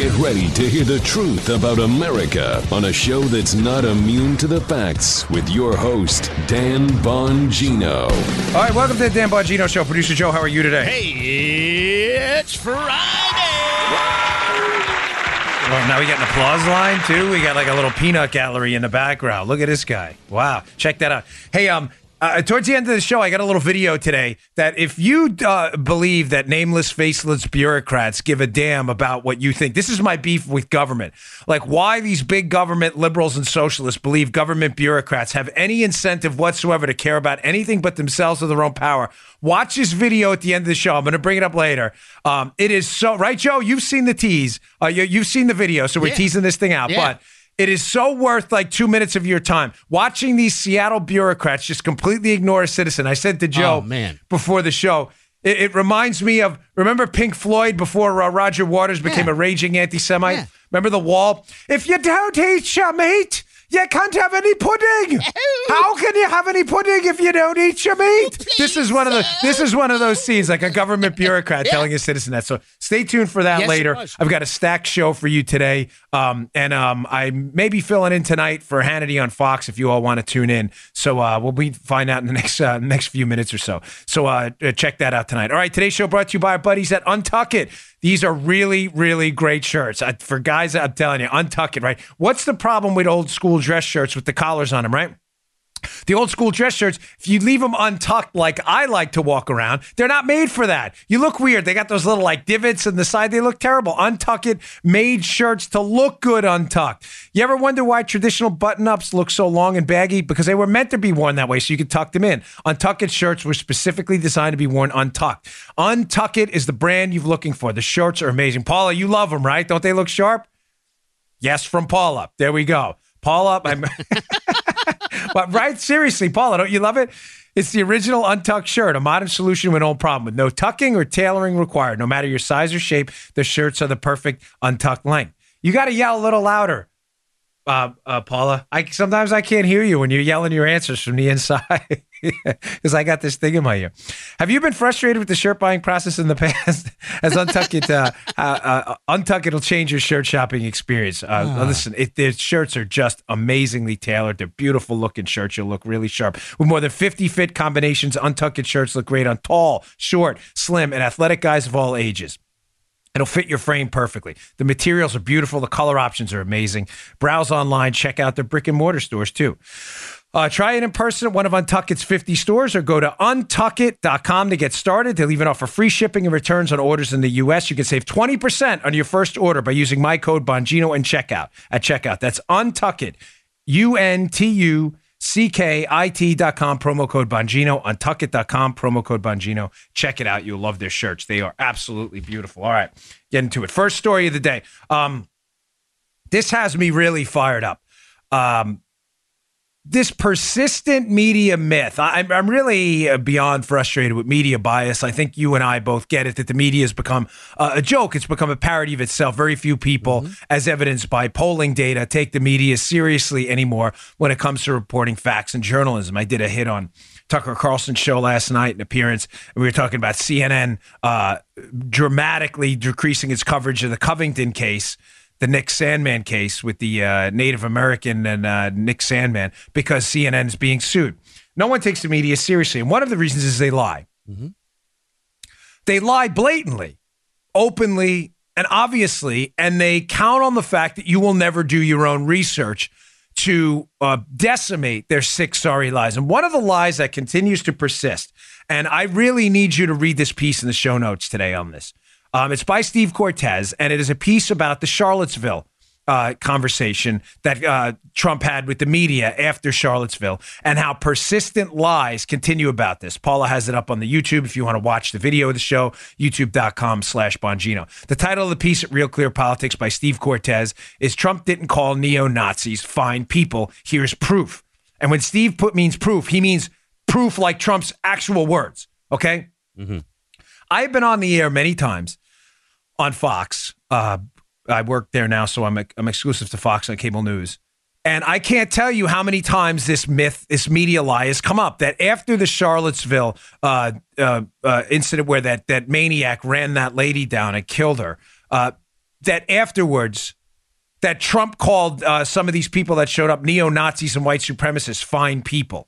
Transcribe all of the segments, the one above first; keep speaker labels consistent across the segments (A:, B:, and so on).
A: Get ready to hear the truth about America on a show that's not immune to the facts with your host, Dan Bongino.
B: All right, welcome to the Dan Bongino Show. Producer Joe, how are you today?
C: Hey, it's Friday.
B: Well, now we got an applause line too. We got like a little peanut gallery in the background. Look at this guy. Wow, check that out. Hey, um, uh, towards the end of the show, I got a little video today that if you uh, believe that nameless, faceless bureaucrats give a damn about what you think, this is my beef with government. Like, why these big government liberals and socialists believe government bureaucrats have any incentive whatsoever to care about anything but themselves or their own power. Watch this video at the end of the show. I'm going to bring it up later. Um, it is so, right, Joe? You've seen the tease, uh, you, have seen the video, so we're
C: Yeah.
B: teasing this thing out.
C: Yeah.
B: But it is so worth like two minutes of your time watching these Seattle bureaucrats just completely ignore a citizen. I said to Joe
C: Oh, man.
B: before the show, it, it reminds me of remember Pink Floyd before uh, Roger Waters became
C: Yeah.
B: a raging anti-Semite.
C: Yeah.
B: Remember the wall? If you don't eat your meat, you can't have any pudding. How can you have any pudding if you don't eat your meat? this is one of the this is one of those scenes like a government bureaucrat telling a citizen that. So stay tuned for that
C: Yes,
B: later. I've got a stacked show for you today. Um, and um, I may be filling in tonight for Hannity on Fox if you all want to tune in. So uh, we'll be find out in the next uh, next few minutes or so. So uh, uh, check that out tonight. All right, today's show brought to you by our buddies at Untuck It. These are really, really great shirts. Uh, for guys, I'm telling you, Untuck It, right? What's the problem with old school dress shirts with the collars on them, right? The old school dress shirts, if you leave them untucked like I like to walk around, they're not made for that. You look weird. They got those little like divots in the side. They look terrible. Untuck it made shirts to look good untucked. You ever wonder why traditional button ups look so long and baggy? Because they were meant to be worn that way so you could tuck them in. Untuck it shirts were specifically designed to be worn untucked. Untuck it is the brand you're looking for. The shirts are amazing. Paula, you love them, right? Don't they look sharp? Yes, from Paula. There we go. Paula, I'm. but right, seriously, Paula, don't you love it? It's the original untucked shirt, a modern solution with no problem, with no tucking or tailoring required. No matter your size or shape, the shirts are the perfect untucked length. You got to yell a little louder, uh, uh, Paula. I sometimes I can't hear you when you're yelling your answers from the inside because I got this thing in my ear. Have you been frustrated with the shirt buying process in the past? As Untuck It, uh, uh, uh, Untuck It'll change your shirt shopping experience. Uh, Listen, it, their shirts are just amazingly tailored. They're beautiful looking shirts. You'll look really sharp with more than 50 fit combinations. Untuck It shirts look great on tall, short, slim, and athletic guys of all ages. It'll fit your frame perfectly. The materials are beautiful. The color options are amazing. Browse online. Check out their brick and mortar stores too. Uh, try it in person at one of Untuckit's 50 stores or go to untuckit.com to get started. They'll even offer free shipping and returns on orders in the U.S. You can save 20% on your first order by using my code Bongino and checkout at checkout. That's Untuckit, U N T U C K I T dot com, promo code Bongino, untuckit.com, promo code Bongino. Check it out. You'll love their shirts. They are absolutely beautiful. All right, get into it. First story of the day. Um, this has me really fired up. Um, this persistent media myth. I, I'm- I'm really uh, beyond frustrated with media bias. I think you and I both get it that the media has become uh, a joke. It's become a parody of itself. Very few people, as evidenced by polling data, take the media seriously anymore when it comes to reporting facts and journalism. I did a hit on Tucker Carlson's show last night, an appearance, and we were talking about CNN uh, dramatically decreasing its coverage of the Covington case the Nick Sandmann case with the uh, Native American and uh, Nick Sandmann because CNN is being sued. No one takes the media seriously. And one of the reasons is they lie. They lie blatantly, openly, and obviously, and they count on the fact that you will never do your own research to uh, decimate their six sorry lies. And one of the lies that continues to persist, and I really need you to read this piece in the show notes today on this. Um, it's by Steve Cortes, and it is a piece about the Charlottesville uh, conversation that uh, Trump had with the media after Charlottesville and how persistent lies continue about this. Paula has it up on the YouTube if you want to watch the video of the show, youtube.com slash Bongino. The title of the piece at Real Clear Politics by Steve Cortes is Trump didn't call neo-Nazis fine people. Here's proof. And when Steve put means proof, he means proof like Trump's actual words. Okay? I've been on the air many times on Fox. Uh, I work there now, so I'm I'm exclusive to Fox on cable news. And I can't tell you how many times this myth, this media lie has come up that after the Charlottesville uh, uh, uh, incident where that, that maniac ran that lady down and killed her, uh, that afterwards that Trump called uh, some of these people that showed up neo Nazis and white supremacists fine people.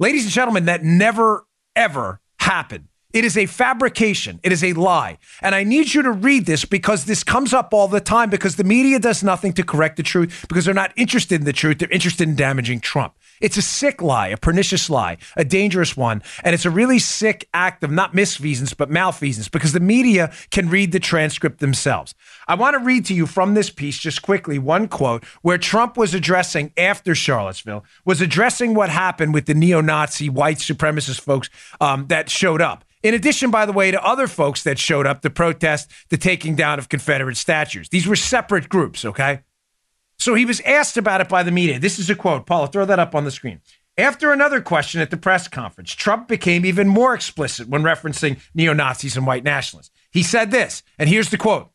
B: Ladies and gentlemen, that never, ever happened. It is a fabrication. It is a lie. And I need you to read this because this comes up all the time because the media does nothing to correct the truth because they're not interested in the truth. They're interested in damaging Trump. It's a sick lie, a pernicious lie, a dangerous one. And it's a really sick act of not misfeasance, but malfeasance because the media can read the transcript themselves. I want to read to you from this piece just quickly one quote where Trump was addressing after Charlottesville, was addressing what happened with the neo Nazi white supremacist folks um, that showed up. In addition, by the way, to other folks that showed up to protest the taking down of Confederate statues. These were separate groups, okay? So he was asked about it by the media. This is a quote. Paula, throw that up on the screen. After another question at the press conference, Trump became even more explicit when referencing neo Nazis and white nationalists. He said this, and here's the quote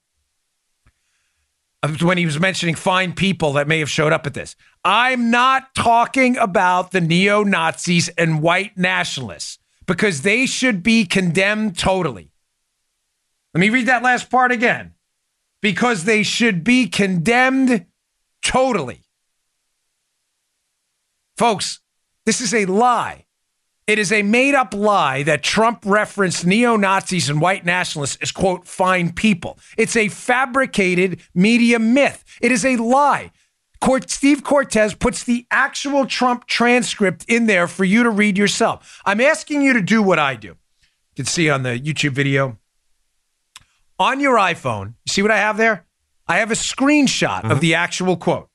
B: when he was mentioning fine people that may have showed up at this. I'm not talking about the neo Nazis and white nationalists because they should be condemned totally. Let me read that last part again. Because they should be condemned totally. Folks, this is a lie. It is a made up lie that Trump referenced neo Nazis and white nationalists as, quote, fine people. It's a fabricated media myth. It is a lie. Court, Steve Cortes puts the actual Trump transcript in there for you to read yourself. I'm asking you to do what I do. You can see on the YouTube video. On your iPhone, you see what I have there? I have a screenshot of mm-hmm. the actual quote.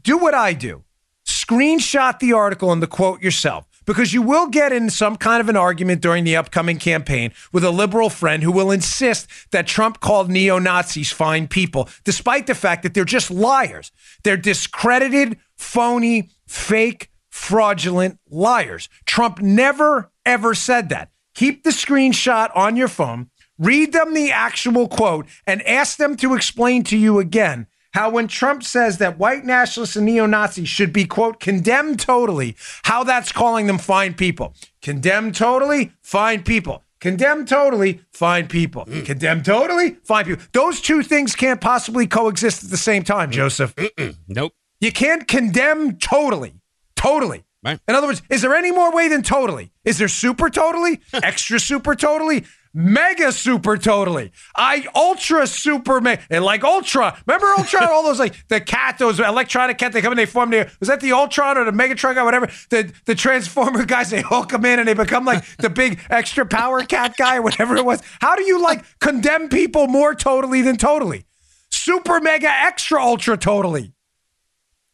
B: Do what I do. Screenshot the article and the quote yourself because you will get in some kind of an argument during the upcoming campaign with a liberal friend who will insist that Trump called neo Nazis fine people, despite the fact that they're just liars. They're discredited, phony, fake, fraudulent liars. Trump never, ever said that. Keep the screenshot on your phone, read them the actual quote, and ask them to explain to you again how when Trump says that white nationalists and neo Nazis should be, quote, condemned totally, how that's calling them fine people. Condemn totally, fine people. Condemn totally, fine people. Mm. Condemn totally, fine people. Those two things can't possibly coexist at the same time, mm. Joseph.
C: Mm-mm. Nope.
B: You can't condemn totally, totally.
C: Right.
B: In other words, is there any more way than totally? Is there super totally? Extra super totally? Mega super totally. I ultra super mega and like ultra. Remember Ultron? all those like the cat, those electronic cat. They come in, they form the was that the Ultron or the Megatron guy, whatever. The the Transformer guys, they hook them in and they become like the big extra power cat guy, or whatever it was. How do you like condemn people more totally than totally? Super mega extra ultra totally.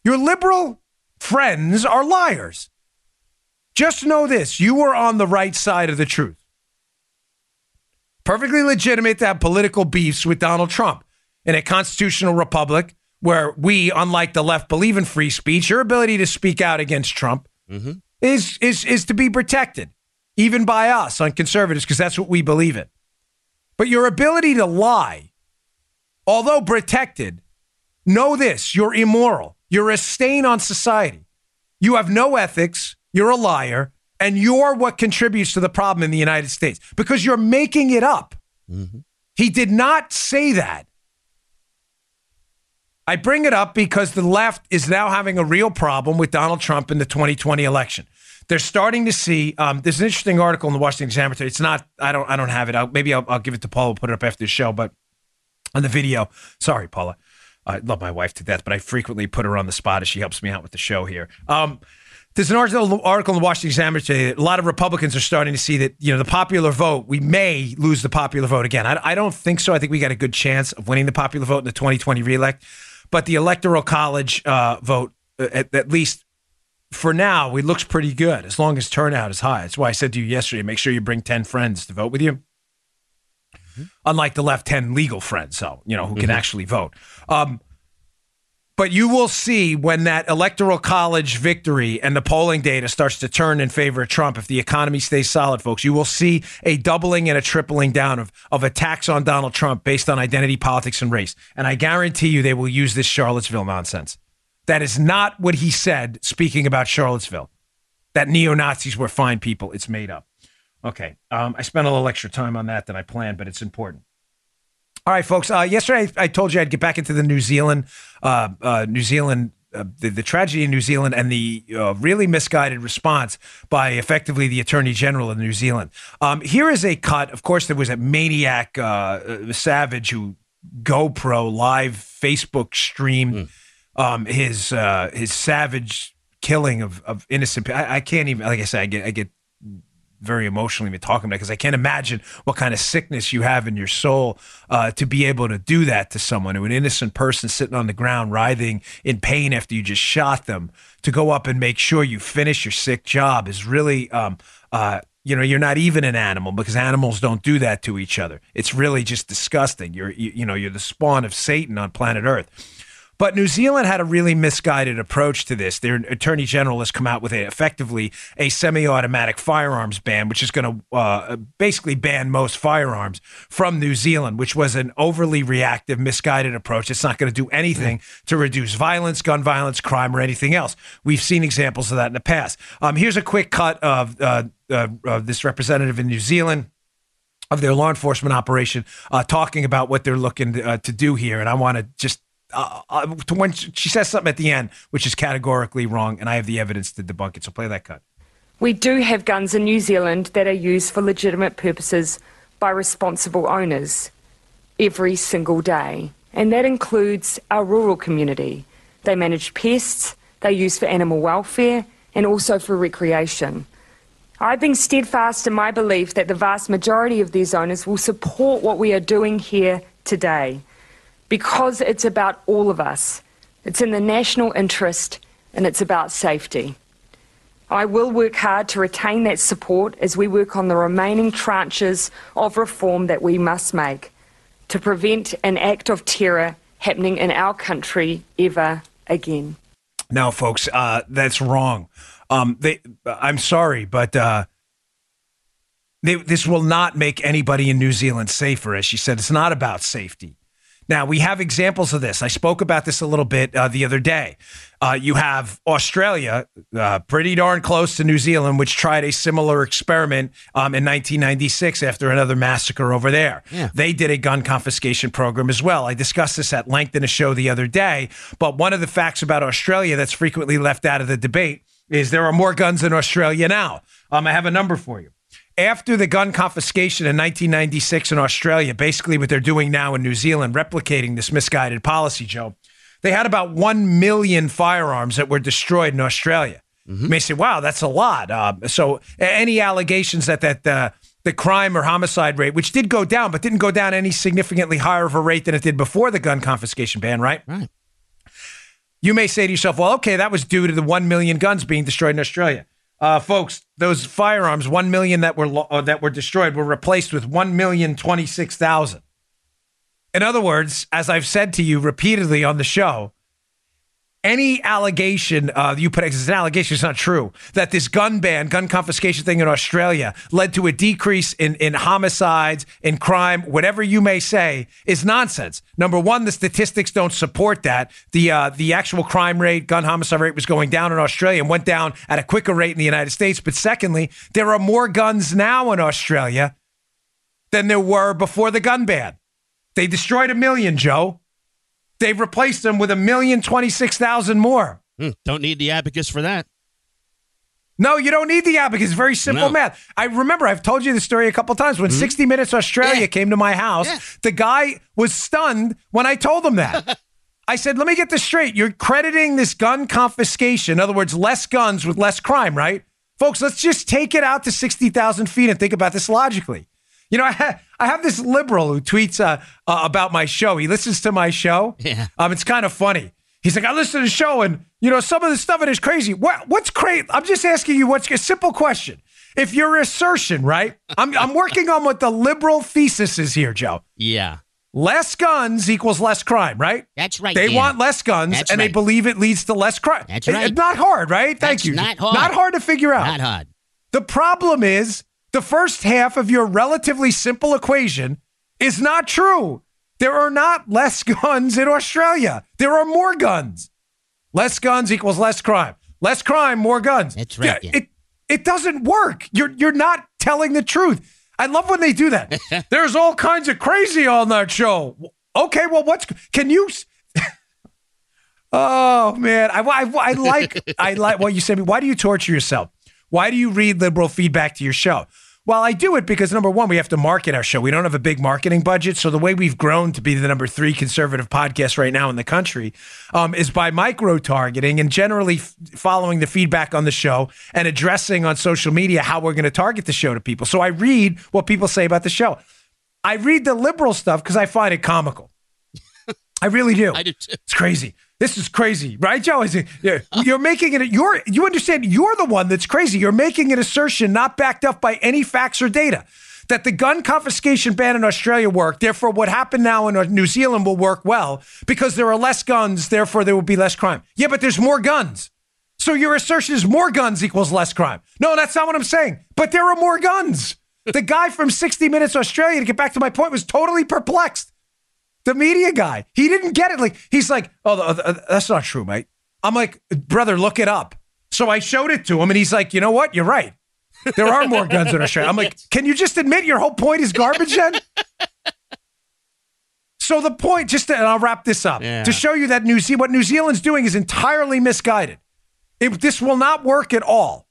B: Your liberal friends are liars. Just know this: you are on the right side of the truth perfectly legitimate to have political beefs with Donald Trump. In a constitutional republic where we, unlike the left, believe in free speech, your ability to speak out against Trump mm-hmm. is, is, is to be protected, even by us on conservatives, because that's what we believe in. But your ability to lie, although protected, know this you're immoral. You're a stain on society. You have no ethics. You're a liar and you're what contributes to the problem in the United States because you're making it up. Mm-hmm. He did not say that. I bring it up because the left is now having a real problem with Donald Trump in the 2020 election. They're starting to see. Um, there's an interesting article in the Washington Examiner. Today. It's not. I don't. I don't have it. I'll, maybe I'll, I'll give it to Paula. We'll put it up after the show. But on the video, sorry, Paula. I love my wife to death, but I frequently put her on the spot as she helps me out with the show here. Um, there's an article, article in the Washington Examiner today. a lot of Republicans are starting to see that you know the popular vote. We may lose the popular vote again. I, I don't think so. I think we got a good chance of winning the popular vote in the 2020 reelect. But the electoral college uh, vote, uh, at, at least for now, it looks pretty good as long as turnout is high. That's why I said to you yesterday: make sure you bring 10 friends to vote with you. Mm-hmm. Unlike the left, 10 legal friends, so you know who can mm-hmm. actually vote. Um, but you will see when that electoral college victory and the polling data starts to turn in favor of Trump, if the economy stays solid, folks, you will see a doubling and a tripling down of, of attacks on Donald Trump based on identity politics and race. And I guarantee you they will use this Charlottesville nonsense. That is not what he said speaking about Charlottesville. That neo Nazis were fine people. It's made up. Okay. Um, I spent a little extra time on that than I planned, but it's important. All right, folks. Uh, yesterday, I told you I'd get back into the New Zealand, uh, uh, New Zealand, uh, the, the tragedy in New Zealand, and the uh, really misguided response by effectively the Attorney General of New Zealand. Um, here is a cut. Of course, there was a maniac uh, savage who GoPro live Facebook streamed um, his his savage killing of of innocent. I, I can't even. Like I said, I get I get very emotionally me talking about because I can't imagine what kind of sickness you have in your soul uh, to be able to do that to someone, to an innocent person sitting on the ground writhing in pain after you just shot them. To go up and make sure you finish your sick job is really, um, uh, you know, you're not even an animal because animals don't do that to each other. It's really just disgusting. You're, you, you know, you're the spawn of Satan on planet Earth. But New Zealand had a really misguided approach to this. Their attorney general has come out with a, effectively a semi-automatic firearms ban, which is going to uh, basically ban most firearms from New Zealand, which was an overly reactive, misguided approach. It's not going to do anything to reduce violence, gun violence, crime, or anything else. We've seen examples of that in the past. Um, here's a quick cut of, uh, uh, of this representative in New Zealand of their law enforcement operation uh, talking about what they're looking to, uh, to do here. And I want to just uh, uh, when she says something at the end, which is categorically wrong, and I have the evidence to debunk it. So play that cut.
D: We do have guns in New Zealand that are used for legitimate purposes by responsible owners every single day, and that includes our rural community. They manage pests, they use for animal welfare, and also for recreation. I've been steadfast in my belief that the vast majority of these owners will support what we are doing here today because it's about all of us. It's in the national interest and it's about safety. I will work hard to retain that support as we work on the remaining tranches of reform that we must make to prevent an act of terror happening in our country ever again.
B: Now, folks, uh, that's wrong. Um, they, I'm sorry, but uh, they, this will not make anybody in New Zealand safer. As she said, it's not about safety. Now, we have examples of this. I spoke about this a little bit uh, the other day. Uh, you have Australia, uh, pretty darn close to New Zealand, which tried a similar experiment um, in 1996 after another massacre over there.
E: Yeah.
B: They did a gun confiscation program as well. I discussed this at length in a show the other day. But one of the facts about Australia that's frequently left out of the debate is there are more guns in Australia now. Um, I have a number for you after the gun confiscation in 1996 in Australia, basically what they're doing now in New Zealand, replicating this misguided policy, Joe, they had about 1 million firearms that were destroyed in Australia. Mm-hmm. You may say, wow, that's a lot. Uh, so any allegations that that uh, the crime or homicide rate, which did go down, but didn't go down any significantly higher of a rate than it did before the gun confiscation ban, right?
E: Right.
B: You may say to yourself, well, okay, that was due to the 1 million guns being destroyed in Australia. Uh, folks, those firearms, one million that were uh, that were destroyed, were replaced with one million twenty six thousand. In other words, as I've said to you repeatedly on the show, any allegation uh, you put it's an allegation, it's not true that this gun ban, gun confiscation thing in Australia led to a decrease in in homicides, in crime, whatever you may say, is nonsense. Number one, the statistics don't support that. The uh, the actual crime rate, gun homicide rate was going down in Australia and went down at a quicker rate in the United States. But secondly, there are more guns now in Australia than there were before the gun ban. They destroyed a million, Joe. They've replaced them with a million twenty-six thousand more.
E: Hmm, don't need the abacus for that.
B: No, you don't need the abacus. It's very simple
E: No.
B: math. I remember I've told you the story a couple times. When 60 Minutes Australia
E: Mm-hmm. Yeah.
B: came to my house,
E: Yeah.
B: the guy was stunned when I told him that. I said, let me get this straight. You're crediting this gun confiscation. In other words, less guns with less crime, right? Folks, let's just take it out to 60,000 feet and think about this logically. You know, I, ha- I have this liberal who tweets uh, uh, about my show. He listens to my show.
E: Yeah.
B: Um, it's kind of funny. He's like, I listen to the show, and you know, some of the stuff in it is crazy. What what's crazy? I'm just asking you what's a simple question. If your assertion, right? I'm I'm working on what the liberal thesis is here, Joe.
E: Yeah.
B: Less guns equals less crime, right?
E: That's right,
B: They
E: Dan.
B: want less guns,
E: That's
B: and they believe it leads to less crime.
E: That's
B: It-
E: right.
B: It's not hard, right? Thank
E: That's
B: you.
E: not hard.
B: Not hard to figure out.
E: Not hard.
B: The problem is the first half of your relatively simple equation is not true. There are not less guns in Australia. There are more guns. Less guns equals less crime. Less crime, more guns.
E: That's right,
B: Yeah,
E: yeah.
B: It it doesn't work. You're you're not telling the truth. I love when they do that. There's all kinds of crazy on that show. Okay, well, what's can you? oh man, I, I, I like I like what you said. Why do you torture yourself? Why do you read liberal feedback to your show? Well, I do it because number one, we have to market our show. We don't have a big marketing budget. So the way we've grown to be the number three conservative podcast right now in the country um, is by micro targeting and generally f- following the feedback on the show and addressing on social media how we're going to target the show to people. So I read what people say about the show. I read the liberal stuff because I find it comical. I really do.
E: I do too.
B: It's crazy. This is crazy, right, Joe? Is it, you're, you're making it. You're you understand? You're the one that's crazy. You're making an assertion not backed up by any facts or data that the gun confiscation ban in Australia worked. Therefore, what happened now in New Zealand will work well because there are less guns. Therefore, there will be less crime. Yeah, but there's more guns. So your assertion is more guns equals less crime. No, that's not what I'm saying. But there are more guns. The guy from 60 Minutes Australia, to get back to my point, was totally perplexed the media guy. He didn't get it. Like he's like, oh, that's not true, mate. I'm like, brother, look it up. So I showed it to him, and he's like, you know what? You're right. There are more guns in Australia. I'm like, can you just admit your whole point is garbage then? so the point, just to, and I'll wrap this up
E: Yeah.
B: to show you that New Ze- what New Zealand's doing is entirely misguided. It, this will not work at all.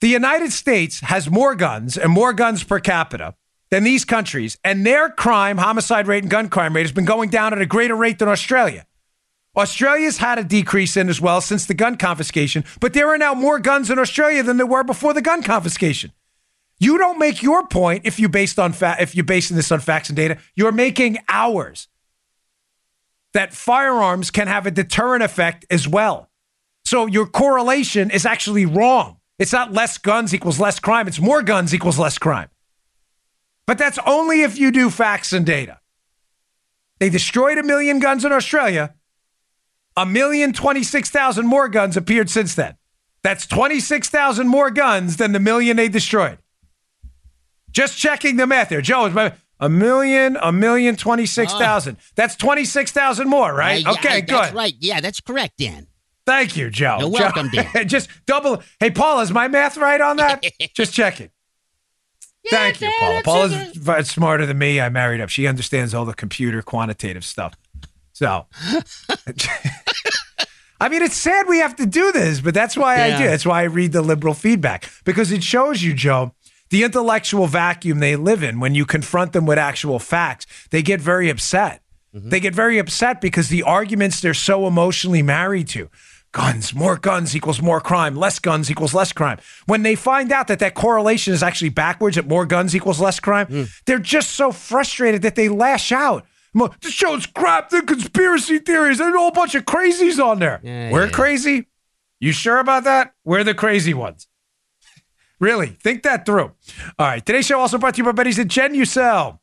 B: The United States has more guns and more guns per capita than these countries, and their crime, homicide rate, and gun crime rate has been going down at a greater rate than Australia. Australia's had a decrease in as well since the gun confiscation, but there are now more guns in Australia than there were before the gun confiscation. You don't make your point if you based on fa- if you're basing this on facts and data. You're making ours. That firearms can have a deterrent effect as well. So your correlation is actually wrong. It's not less guns equals less crime. It's more guns equals less crime. But that's only if you do facts and data. They destroyed a million guns in Australia. A million twenty-six thousand more guns appeared since then. That's 26,000 more guns than the million they destroyed. Just checking the math there. Joe, is my, a million, a million, 26,000. That's 26,000 more, right?
E: Uh, yeah,
B: okay,
E: I-
B: good.
E: That's right. Yeah, that's correct, Dan.
B: Thank you, Joe.
E: You're
B: Joe-
E: welcome, Dan.
B: Just double. Hey, Paul, is my math right on that? Just checking. Thank you, Paula. Paula's v- smarter than me. I married up. She understands all the computer quantitative stuff. So, I mean, it's sad we have to do this, but that's why I do. That's why I read the liberal feedback because it shows you, Joe, the intellectual vacuum they live in. When you confront them with actual facts, they get very upset. They get very upset because the arguments they're so emotionally married to guns, more guns equals more crime, less guns equals less crime. When they find out that that correlation is actually backwards, that more guns equals less crime, hmm. they're just so frustrated that they lash out. This show's crap. The conspiracy theories. There's a whole bunch of crazies on there.
E: Yeah,
B: We're
E: yeah.
B: crazy. You sure about that? We're the crazy ones. really, think that through. All right. Today's show also brought to you by buddies at Genucel.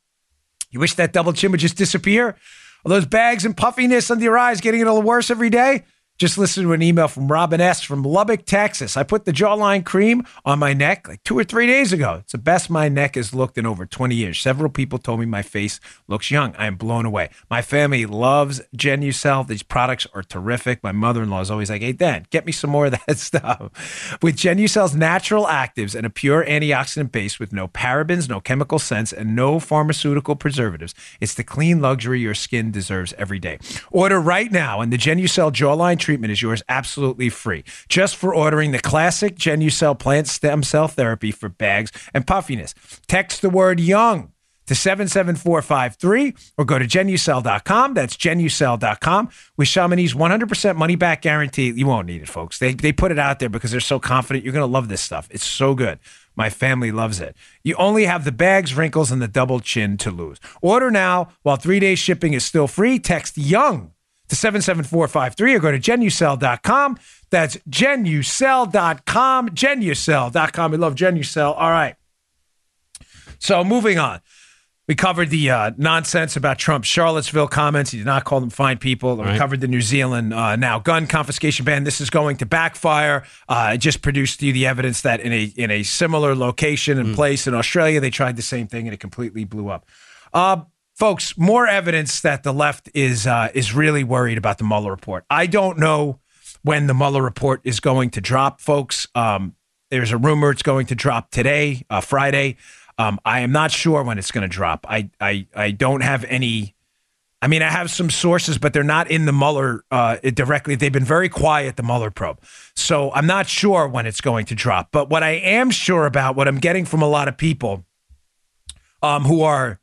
B: You wish that double chin would just disappear? Are those bags and puffiness under your eyes getting a little worse every day? Just listen to an email from Robin S. from Lubbock, Texas. I put the jawline cream on my neck like two or three days ago. It's the best my neck has looked in over 20 years. Several people told me my face looks young. I am blown away. My family loves Genucel. These products are terrific. My mother-in-law is always like, hey, Dan, get me some more of that stuff. With Genucel's natural actives and a pure antioxidant base with no parabens, no chemical scents, and no pharmaceutical preservatives, it's the clean luxury your skin deserves every day. Order right now, and the Genucel jawline treatment is yours absolutely free. Just for ordering the classic Genucel plant stem cell therapy for bags and puffiness. Text the word young to 77453 or go to genucel.com. That's genucel.com with Chamonix's 100% money back guarantee. You won't need it, folks. They, they put it out there because they're so confident you're going to love this stuff. It's so good. My family loves it. You only have the bags, wrinkles, and the double chin to lose. Order now while three day shipping is still free. Text YOUNG to 77453 or go to genucel.com. That's genucel.com. Genucel.com. We love Genucel. All right. So moving on. We covered the uh, nonsense about Trump's Charlottesville comments. He did not call them fine people. We covered the New Zealand uh, now gun confiscation ban. This is going to backfire. Uh, I just produced you the evidence that in a in a similar location and place in Australia, they tried the same thing and it completely blew up. Folks, more evidence that the left is uh, is really worried about the Mueller report. I don't know when the Mueller report is going to drop, folks. Um, there's a rumor it's going to drop today, uh, Friday. Um, I am not sure when it's going to drop. I, I I don't have any. I mean, I have some sources, but they're not in the Mueller uh, directly. They've been very quiet, the Mueller probe. So I'm not sure when it's going to drop. But what I am sure about, what I'm getting from a lot of people um, who are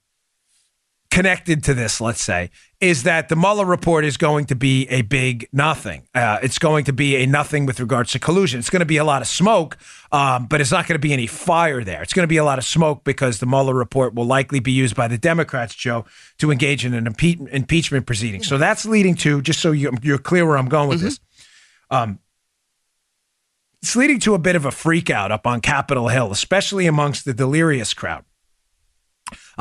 B: connected to this, let's say, is that the Mueller report is going to be a big nothing. Uh, it's going to be a nothing with regards to collusion. It's going to be a lot of smoke, um, but it's not going to be any fire there. It's going to be a lot of smoke because the Mueller report will likely be used by the Democrats, Joe, to engage in an impe- impeachment proceeding. So that's leading to, just so you, are clear where I'm going with mm-hmm. this, um, it's leading to a bit of a freak out up on Capitol Hill, especially amongst the delirious crowd.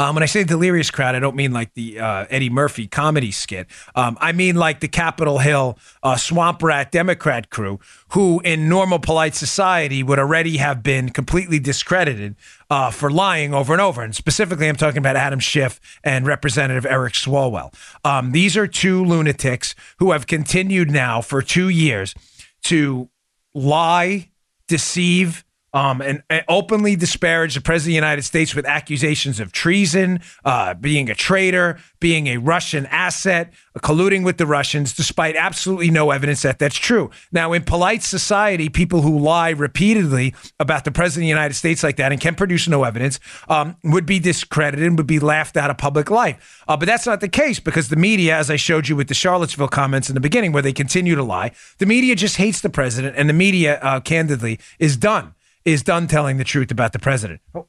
B: Um, when I say delirious crowd, I don't mean like the uh, Eddie Murphy comedy skit. Um, I mean like the Capitol Hill uh, swamp rat Democrat crew, who in normal polite society would already have been completely discredited uh, for lying over and over. And specifically, I'm talking about Adam Schiff and Representative Eric Swalwell. Um, these are two lunatics who have continued now for two years to lie, deceive, um, and, and, openly disparage the president of the United States with accusations of treason, uh, being a traitor, being a Russian asset, colluding with the Russians, despite absolutely no evidence that that's true. Now, in polite society, people who lie repeatedly about the president of the United States like that and can produce no evidence um, would be discredited and would be laughed out of public life. Uh, but that's not the case because the media, as I showed you with the Charlottesville comments in the beginning, where they continue to lie, the media just hates the president, and the media, uh, candidly, is done is done telling the truth about the president. Oh,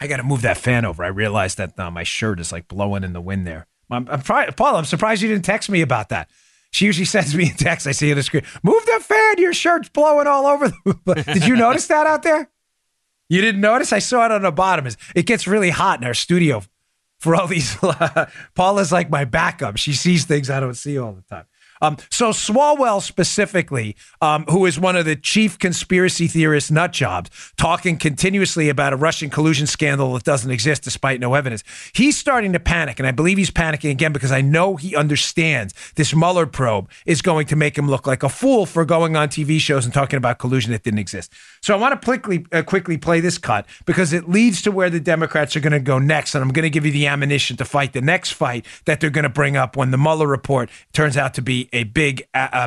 B: I got to move that fan over. I realized that uh, my shirt is like blowing in the wind there. I'm, I'm Paul, I'm surprised you didn't text me about that. She usually sends me a text. I see it on the screen, move the fan. Your shirt's blowing all over. The- Did you notice that out there? You didn't notice? I saw it on the bottom. It gets really hot in our studio for all these. Paula's like my backup. She sees things I don't see all the time. Um, so Swalwell specifically, um, who is one of the chief conspiracy theorist nut jobs, talking continuously about a Russian collusion scandal that doesn't exist despite no evidence. He's starting to panic, and I believe he's panicking again because I know he understands this Mueller probe is going to make him look like a fool for going on TV shows and talking about collusion that didn't exist. So I want to quickly uh, quickly play this cut because it leads to where the Democrats are going to go next, and I'm going to give you the ammunition to fight the next fight that they're going to bring up when the Mueller report turns out to be a big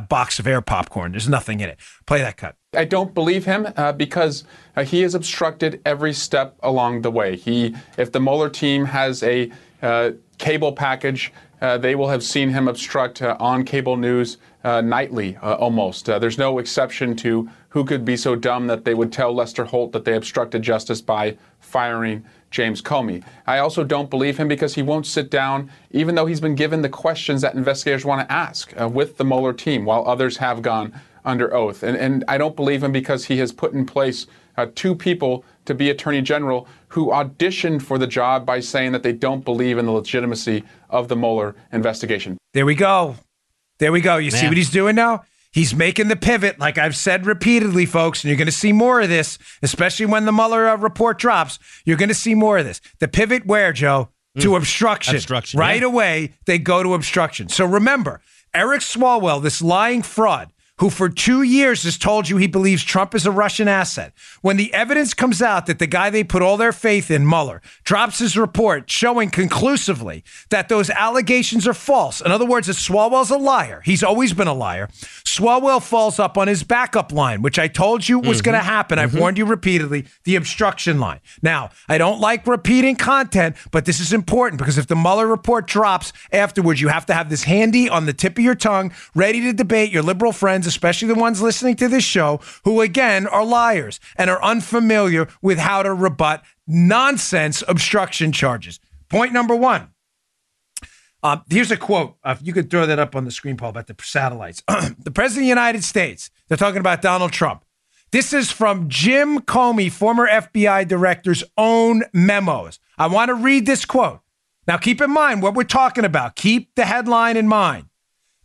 B: box of air popcorn. There's nothing in it. Play that cut.
F: I don't believe him uh, because uh, he has obstructed every step along the way. He, if the Mueller team has a uh, cable package, uh, they will have seen him obstruct uh, on cable news nightly, almost. there's no exception to who could be so dumb that they would tell Lester Holt that they obstructed justice by firing James Comey. I also don't believe him because he won't sit down, even though he's been given the questions that investigators want to ask uh, with the Mueller team, while others have gone under oath. And, and I don't believe him because he has put in place uh, two people to be attorney general who auditioned for the job by saying that they don't believe in the legitimacy of the Mueller investigation.
B: There we go. There we go. You Man. see what he's doing now? He's making the pivot, like I've said repeatedly, folks, and you're going to see more of this, especially when the Mueller uh, report drops. You're going to see more of this. The pivot where, Joe? To mm. obstruction.
E: Obstruction.
B: Right
E: yeah.
B: away, they go to obstruction. So remember, Eric Swalwell, this lying fraud, who for two years has told you he believes Trump is a Russian asset. When the evidence comes out that the guy they put all their faith in, Mueller, drops his report showing conclusively that those allegations are false, in other words, that Swalwell's a liar, he's always been a liar, Swalwell falls up on his backup line, which I told you was mm-hmm. going to happen. Mm-hmm. I've warned you repeatedly the obstruction line. Now, I don't like repeating content, but this is important because if the Mueller report drops afterwards, you have to have this handy on the tip of your tongue, ready to debate your liberal friends especially the ones listening to this show, who again are liars and are unfamiliar with how to rebut nonsense obstruction charges. Point number one. Uh, here's a quote. Uh, you could throw that up on the screen, Paul, about the satellites. the President of the United States, they're talking about Donald Trump. This is from Jim Comey, former FBI director's own memos. I want to read this quote. Now, keep in mind what we're talking about. Keep the headline in mind.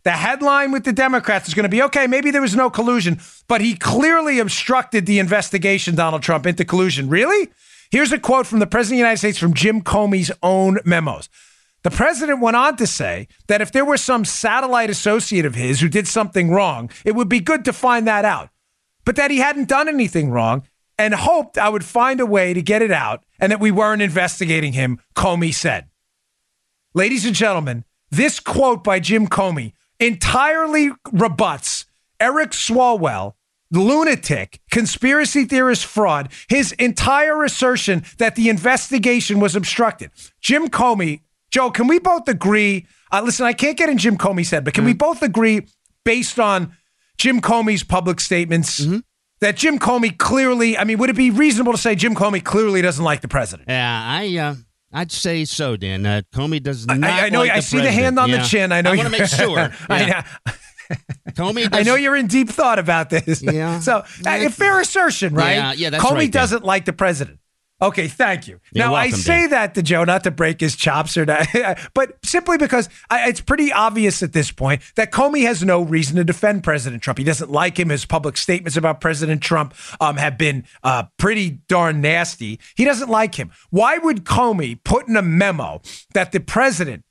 B: The headline with the Democrats is going to be okay, maybe there was no collusion, but he clearly obstructed the investigation, Donald Trump, into collusion. Really? Here's a quote from the President of the United States from Jim Comey's own memos. The president went on to say that if there were some satellite associate of his who did something wrong, it would be good to find that out. But that he hadn't done anything wrong and hoped I would find a way to get it out and that we weren't investigating him, Comey said. Ladies and gentlemen, this quote by Jim Comey entirely rebuts Eric Swalwell, lunatic, conspiracy theorist fraud, his entire assertion that the investigation was obstructed. Jim Comey, Joe, can we both agree? Uh, listen, I can't get in Jim Comey's head, but can we both agree, based on Jim Comey's public statements, that Jim Comey clearly, I mean, would it be reasonable to say Jim Comey clearly doesn't like the president?
E: Yeah, I uh, I'd say so, Dan. Uh, Comey does not.
B: I, I know.
E: like
B: I
E: the
B: see the hand on
E: Yeah.
B: the chin. I know.
E: I want to make sure.
B: I know.
E: Comey.
B: I know you're in deep thought about this.
E: Yeah.
B: So, uh, a fair assertion, right?
E: Yeah, yeah, that's
B: Comey
E: right, Dan.
B: doesn't like the president. Okay, thank you.
E: You're
B: now I say
E: Dan.
B: that to Joe not to break his chops or not, but simply because I, it's pretty obvious at this point that Comey has no reason to defend President Trump. He doesn't like him. His public statements about President Trump um, have been uh, pretty darn nasty. He doesn't like him. Why would Comey put in a memo that the president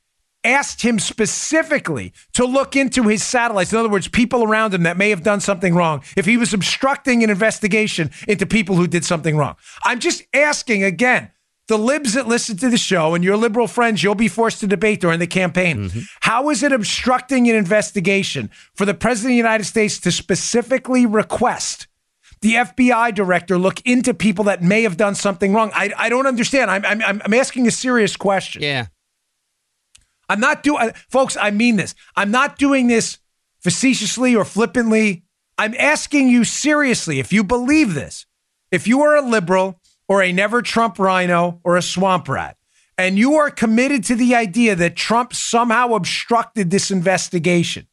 B: asked him specifically to look into his satellites. In other words, people around him that may have done something wrong, if he was obstructing an investigation into people who did something wrong. I'm just asking again. The libs that listen to the show and your liberal friends, you'll be forced to debate during the campaign. Mm-hmm. How is it obstructing an investigation for the President of the United States to specifically request the FBI director look into people that may have done something wrong? I, I don't understand. I'm, I'm, I'm asking a serious question.
E: Yeah.
B: I'm not doing, folks, I mean this. I'm not doing this facetiously or flippantly. I'm asking you seriously if you believe this. If you are a liberal or a never Trump RINO or a swamp rat, and you are committed to the idea that Trump somehow obstructed this investigation,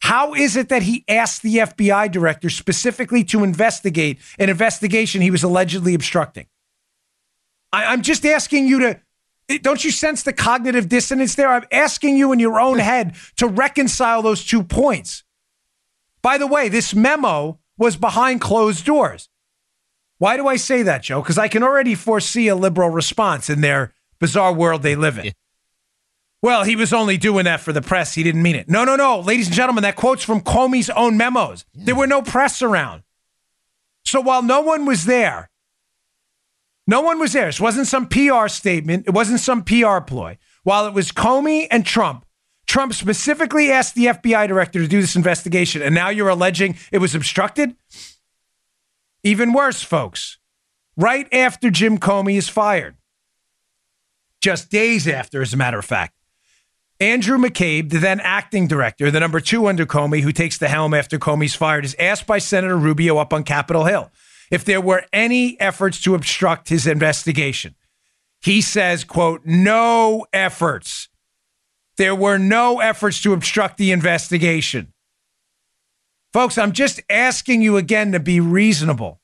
B: how is it that he asked the FBI director specifically to investigate an investigation he was allegedly obstructing? I, I'm just asking you to. Don't you sense the cognitive dissonance there? I'm asking you in your own head to reconcile those two points. By the way, this memo was behind closed doors. Why do I say that, Joe? Because I can already foresee a liberal response in their bizarre world they live in. Well, he was only doing that for the press. He didn't mean it. No, no, no. Ladies and gentlemen, that quote's from Comey's own memos. There were no press around. So while no one was there, no one was there. This wasn't some PR statement. It wasn't some PR ploy. While it was Comey and Trump, Trump specifically asked the FBI director to do this investigation, and now you're alleging it was obstructed? Even worse, folks. Right after Jim Comey is fired, just days after, as a matter of fact, Andrew McCabe, the then acting director, the number two under Comey, who takes the helm after Comey's fired, is asked by Senator Rubio up on Capitol Hill if there were any efforts to obstruct his investigation. He says, quote, no efforts. There were no efforts to obstruct the investigation. Folks, I'm just asking you again to be reasonable.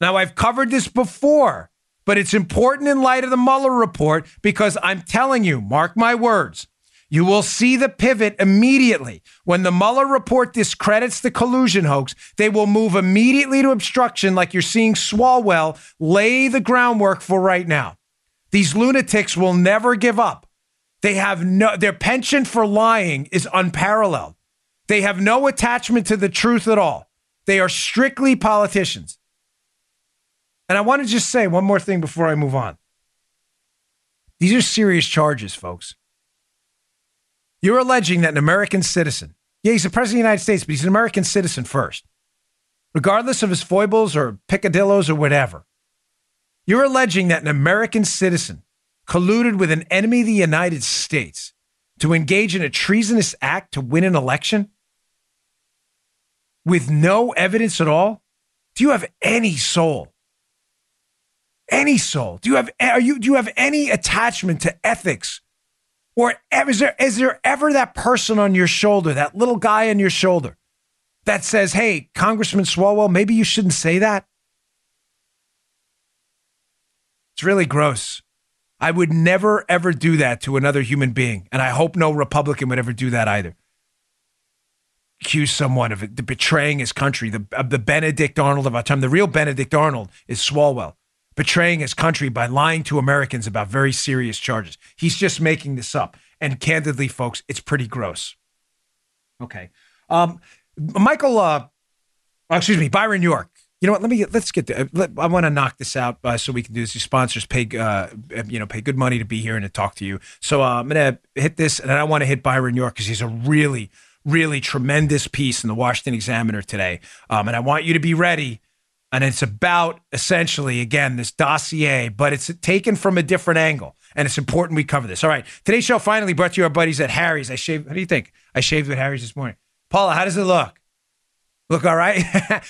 B: Now, I've covered this before, but it's important in light of the Mueller report because I'm telling you, mark my words, you will see the pivot immediately. When the Mueller report discredits the collusion hoax, they will move immediately to obstruction, like you're seeing Swalwell lay the groundwork for right now. These lunatics will never give up. They have no, their penchant for lying is unparalleled. They have no attachment to the truth at all. They are strictly politicians. And I want to just say one more thing before I move on. These are serious charges, folks. You're alleging that an American citizen, yeah, he's the president of the United States, but he's an American citizen first, regardless of his foibles or picadillos or whatever. You're alleging that an American citizen colluded with an enemy of the United States to engage in a treasonous act to win an election with no evidence at all? Do you have any soul? Any soul? Do you have are you do you have any attachment to ethics? Or is there is there ever that person on your shoulder, that little guy on your shoulder, that says, "Hey, Congressman Swalwell, maybe you shouldn't say that"? It's really gross. I would never ever do that to another human being, and I hope no Republican would ever do that either. Accuse someone of betraying his country, the the Benedict Arnold of our time. The real Benedict Arnold is Swalwell, betraying his country by lying to Americans about very serious charges. He's just making this up, and candidly, folks, it's pretty gross. Okay, um, Michael, uh, oh, excuse me, Byron York You know what? Let me get, let's get. The, let, I want to knock this out uh, so we can do this. Your sponsors pay, uh, you know, pay good money to be here and to talk to you. So uh, I'm gonna hit this, and I want to hit Byron York because he's a really, really tremendous piece in the Washington Examiner today. Um, and I want you to be ready. And it's about essentially again this dossier, but it's taken from a different angle, and it's important we cover this. All right, today's show finally brought to you our buddies at Harry's. I shaved. What do you think? I shaved with Harry's this morning. Paula, how does it look? Look, all right.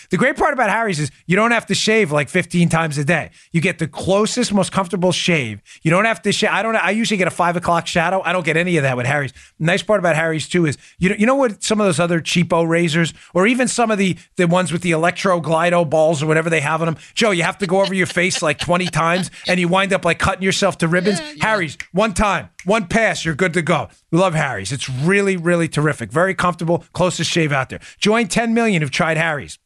B: the great part about Harry's is you don't have to shave like 15 times a day. You get the closest, most comfortable shave. You don't have to shave. I don't. I usually get a five o'clock shadow. I don't get any of that with Harry's. The nice part about Harry's too is you know you know what some of those other cheapo razors or even some of the the ones with the electro glido balls or whatever they have on them. Joe, you have to go over your face like 20 times and you wind up like cutting yourself to ribbons. Harry's one time. One pass, you're good to go. We love Harry's. It's really, really terrific. Very comfortable, closest shave out there. Join 10 million who've tried Harry's.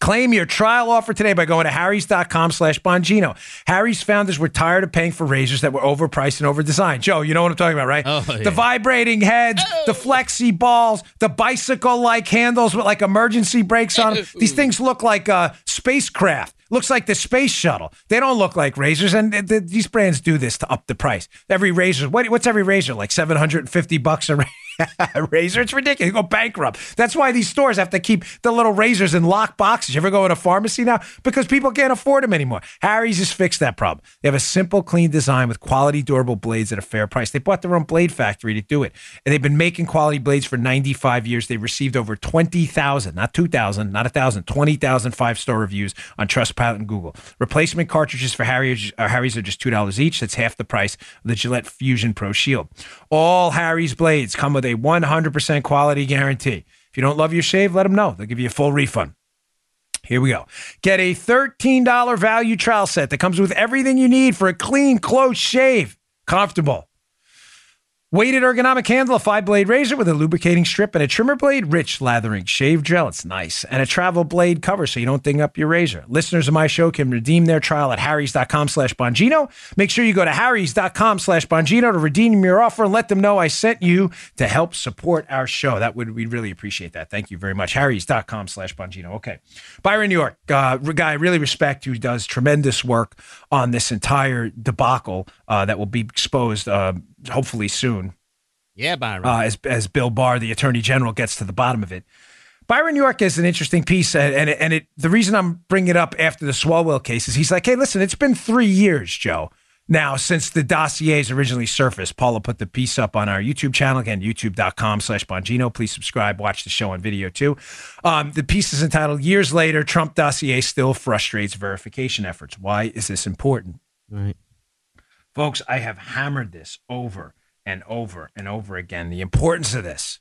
B: Claim your trial offer today by going to harrys.com slash Bongino. Harry's founders were tired of paying for razors that were overpriced and overdesigned. Joe, you know what I'm talking about, right?
E: Oh, yeah.
B: The vibrating heads, oh. the flexi balls, the bicycle-like handles with like emergency brakes on them. These things look like a spacecraft. Looks like the space shuttle. They don't look like razors, and th- th- these brands do this to up the price. Every razor, what, what's every razor like? Seven hundred and fifty bucks a razor. razor. It's ridiculous. You go bankrupt. That's why these stores have to keep the little razors in lock boxes. You ever go in a pharmacy now? Because people can't afford them anymore. Harry's has fixed that problem. They have a simple, clean design with quality, durable blades at a fair price. They bought their own blade factory to do it. And they've been making quality blades for 95 years. They've received over 20,000, not 2,000, not 1,000, 20,000 five star reviews on Trustpilot and Google. Replacement cartridges for Harry's, uh, Harry's are just $2 each. That's half the price of the Gillette Fusion Pro Shield. All Harry's blades come with a 100% quality guarantee. If you don't love your shave, let them know. They'll give you a full refund. Here we go. Get a $13 value trial set that comes with everything you need for a clean, close shave. Comfortable. Weighted ergonomic handle, a five blade razor with a lubricating strip and a trimmer blade, rich lathering shave gel. It's nice. And a travel blade cover so you don't ding up your razor. Listeners of my show can redeem their trial at harrys.com slash Bongino. Make sure you go to harrys.com slash Bongino to redeem your offer and let them know I sent you to help support our show. That would we'd really appreciate that. Thank you very much. harrys.com slash Bongino. Okay. Byron New York, uh, guy I really respect who does tremendous work on this entire debacle uh, that will be exposed uh, hopefully soon
E: Yeah, Byron.
B: uh, as as Bill Barr, the Attorney General, gets to the bottom of it. Byron York is an interesting piece, and and it, and it the reason I'm bringing it up after the Swalwell case is he's like, hey, listen, it's been three years, Joe, now since the dossiers originally surfaced. Paula put the piece up on our YouTube channel again, YouTube.com/slash Bongino. Please subscribe, watch the show on video too. Um, the piece is entitled "Years Later, Trump Dossier Still Frustrates Verification Efforts." Why is this important?
E: right.
B: Folks, I have hammered this over and over and over again. The importance of this.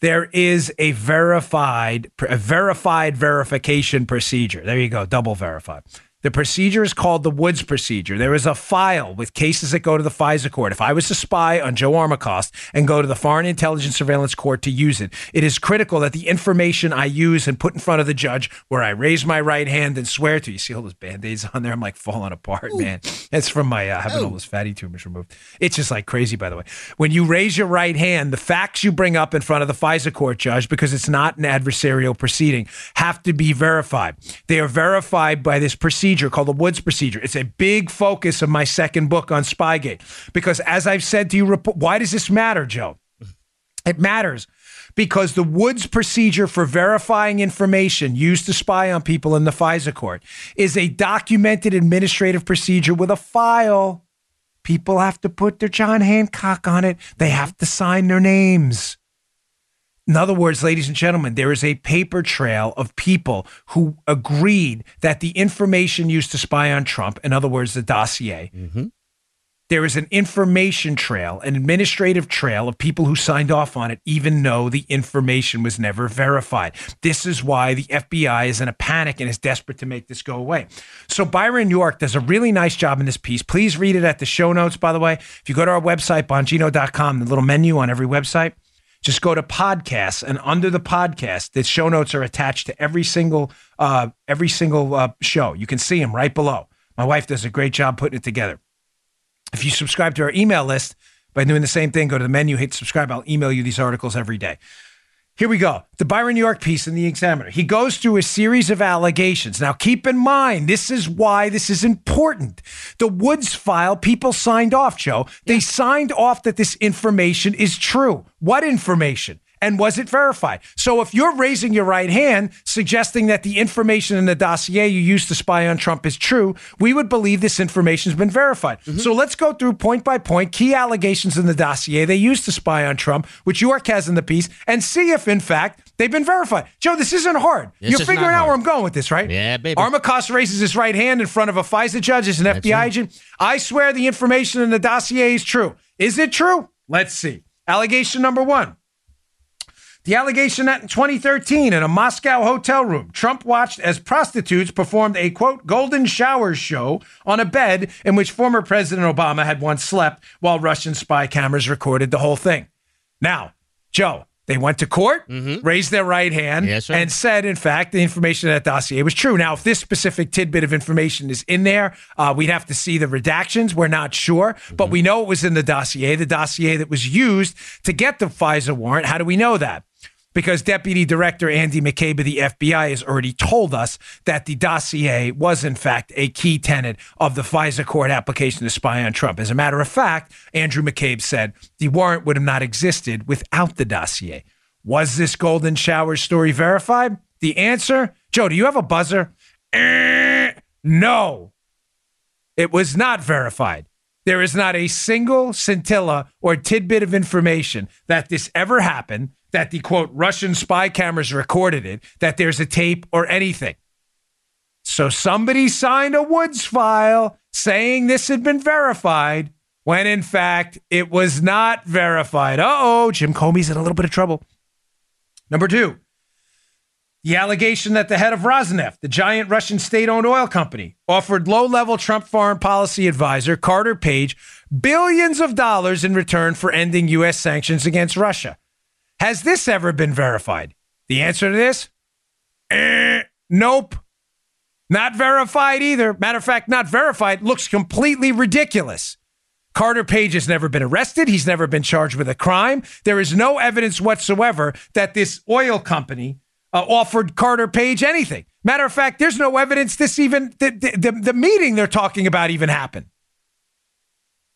B: There is a verified, a verified verification procedure. There you go, double verified. The procedure is called the Woods procedure. There is a file with cases that go to the FISA court. If I was to spy on Joe Armacost and go to the Foreign Intelligence Surveillance Court to use it, it is critical that the information I use and put in front of the judge, where I raise my right hand and swear to, you see all those band aids on there? I'm like falling apart, man. That's from my uh, having all those fatty tumors removed. It's just like crazy, by the way. When you raise your right hand, the facts you bring up in front of the FISA court judge, because it's not an adversarial proceeding, have to be verified. They are verified by this procedure called the Woods procedure. It's a big focus of my second book on Spygate. Because as I've said to you, why does this matter, Joe? It matters because the Woods procedure for verifying information used to spy on people in the FISA court is a documented administrative procedure with a file. People have to put their John Hancock on it, they have to sign their names. In other words, ladies and gentlemen, there is a paper trail of people who agreed that the information used to spy on Trump, in other words, the dossier, mm-hmm. there is an information trail, an administrative trail of people who signed off on it, even though the information was never verified. This is why the FBI is in a panic and is desperate to make this go away. So Byron York does a really nice job in this piece. Please read it at the show notes, by the way. If you go to our website, bongino.com, the little menu on every website, just go to podcasts and under the podcast the show notes are attached to every single uh, every single uh, show. You can see them right below. My wife does a great job putting it together. If you subscribe to our email list by doing the same thing go to the menu hit subscribe i'll email you these articles every day Here we go. The Byron York piece in the Examiner. He goes through a series of allegations. Now, keep in mind, this is why this is important. The Woods file, people signed off, Joe. They signed off that this information is true. What information? And was it verified? So if you're raising your right hand suggesting that the information in the dossier you used to spy on Trump is true, we would believe this information has been verified. So let's go through point by point key allegations in the dossier they used to spy on Trump, which York has in the piece, and see if in fact they've been verified. Joe, this isn't hard. You're figuring out
E: hard.
B: where I'm going with this, right?
E: Yeah, baby.
B: Armacost raises his right hand in front of a FISA judge as an FBI
E: right.
B: agent. I swear the information in the dossier is true. Is it true? Let's see. Allegation number one. The allegation that in 2013, in a Moscow hotel room, Trump watched as prostitutes performed a quote, golden shower show on a bed in which former President Obama had once slept while Russian spy cameras recorded the whole thing. Now, Joe, they went to court, raised their right hand,
E: Yes,
B: and said, in fact, the information in that dossier was true. Now, if this specific tidbit of information is in there, uh, we'd have to see the redactions. We're not sure, but we know it was in the dossier, the dossier that was used to get the FISA warrant. How do we know that? Because Deputy Director Andy McCabe of the FBI has already told us that the dossier was, in fact, a key tenet of the FISA court application to spy on Trump. As a matter of fact, Andrew McCabe said the warrant would have not existed without the dossier. Was this golden shower story verified? The answer, Joe, do you have a buzzer? Eh, no. It was not verified. There is not a single scintilla or tidbit of information that this ever happened, that the quote, Russian spy cameras recorded it, that there's a tape or anything. So somebody signed a Woods file saying this had been verified when in fact it was not verified. Uh oh, Jim Comey's in a little bit of trouble. Number two, the allegation that the head of Rosneft, the giant Russian state owned oil company, offered low level Trump foreign policy advisor Carter Page billions of dollars in return for ending U.S. sanctions against Russia. Has this ever been verified? The answer to this? Eh, nope. Not verified either. Matter of fact, not verified looks completely ridiculous. Carter Page has never been arrested. He's never been charged with a crime. There is no evidence whatsoever that this oil company uh, offered Carter Page anything. Matter of fact, there's no evidence this even, the, the, the, the meeting they're talking about even happened.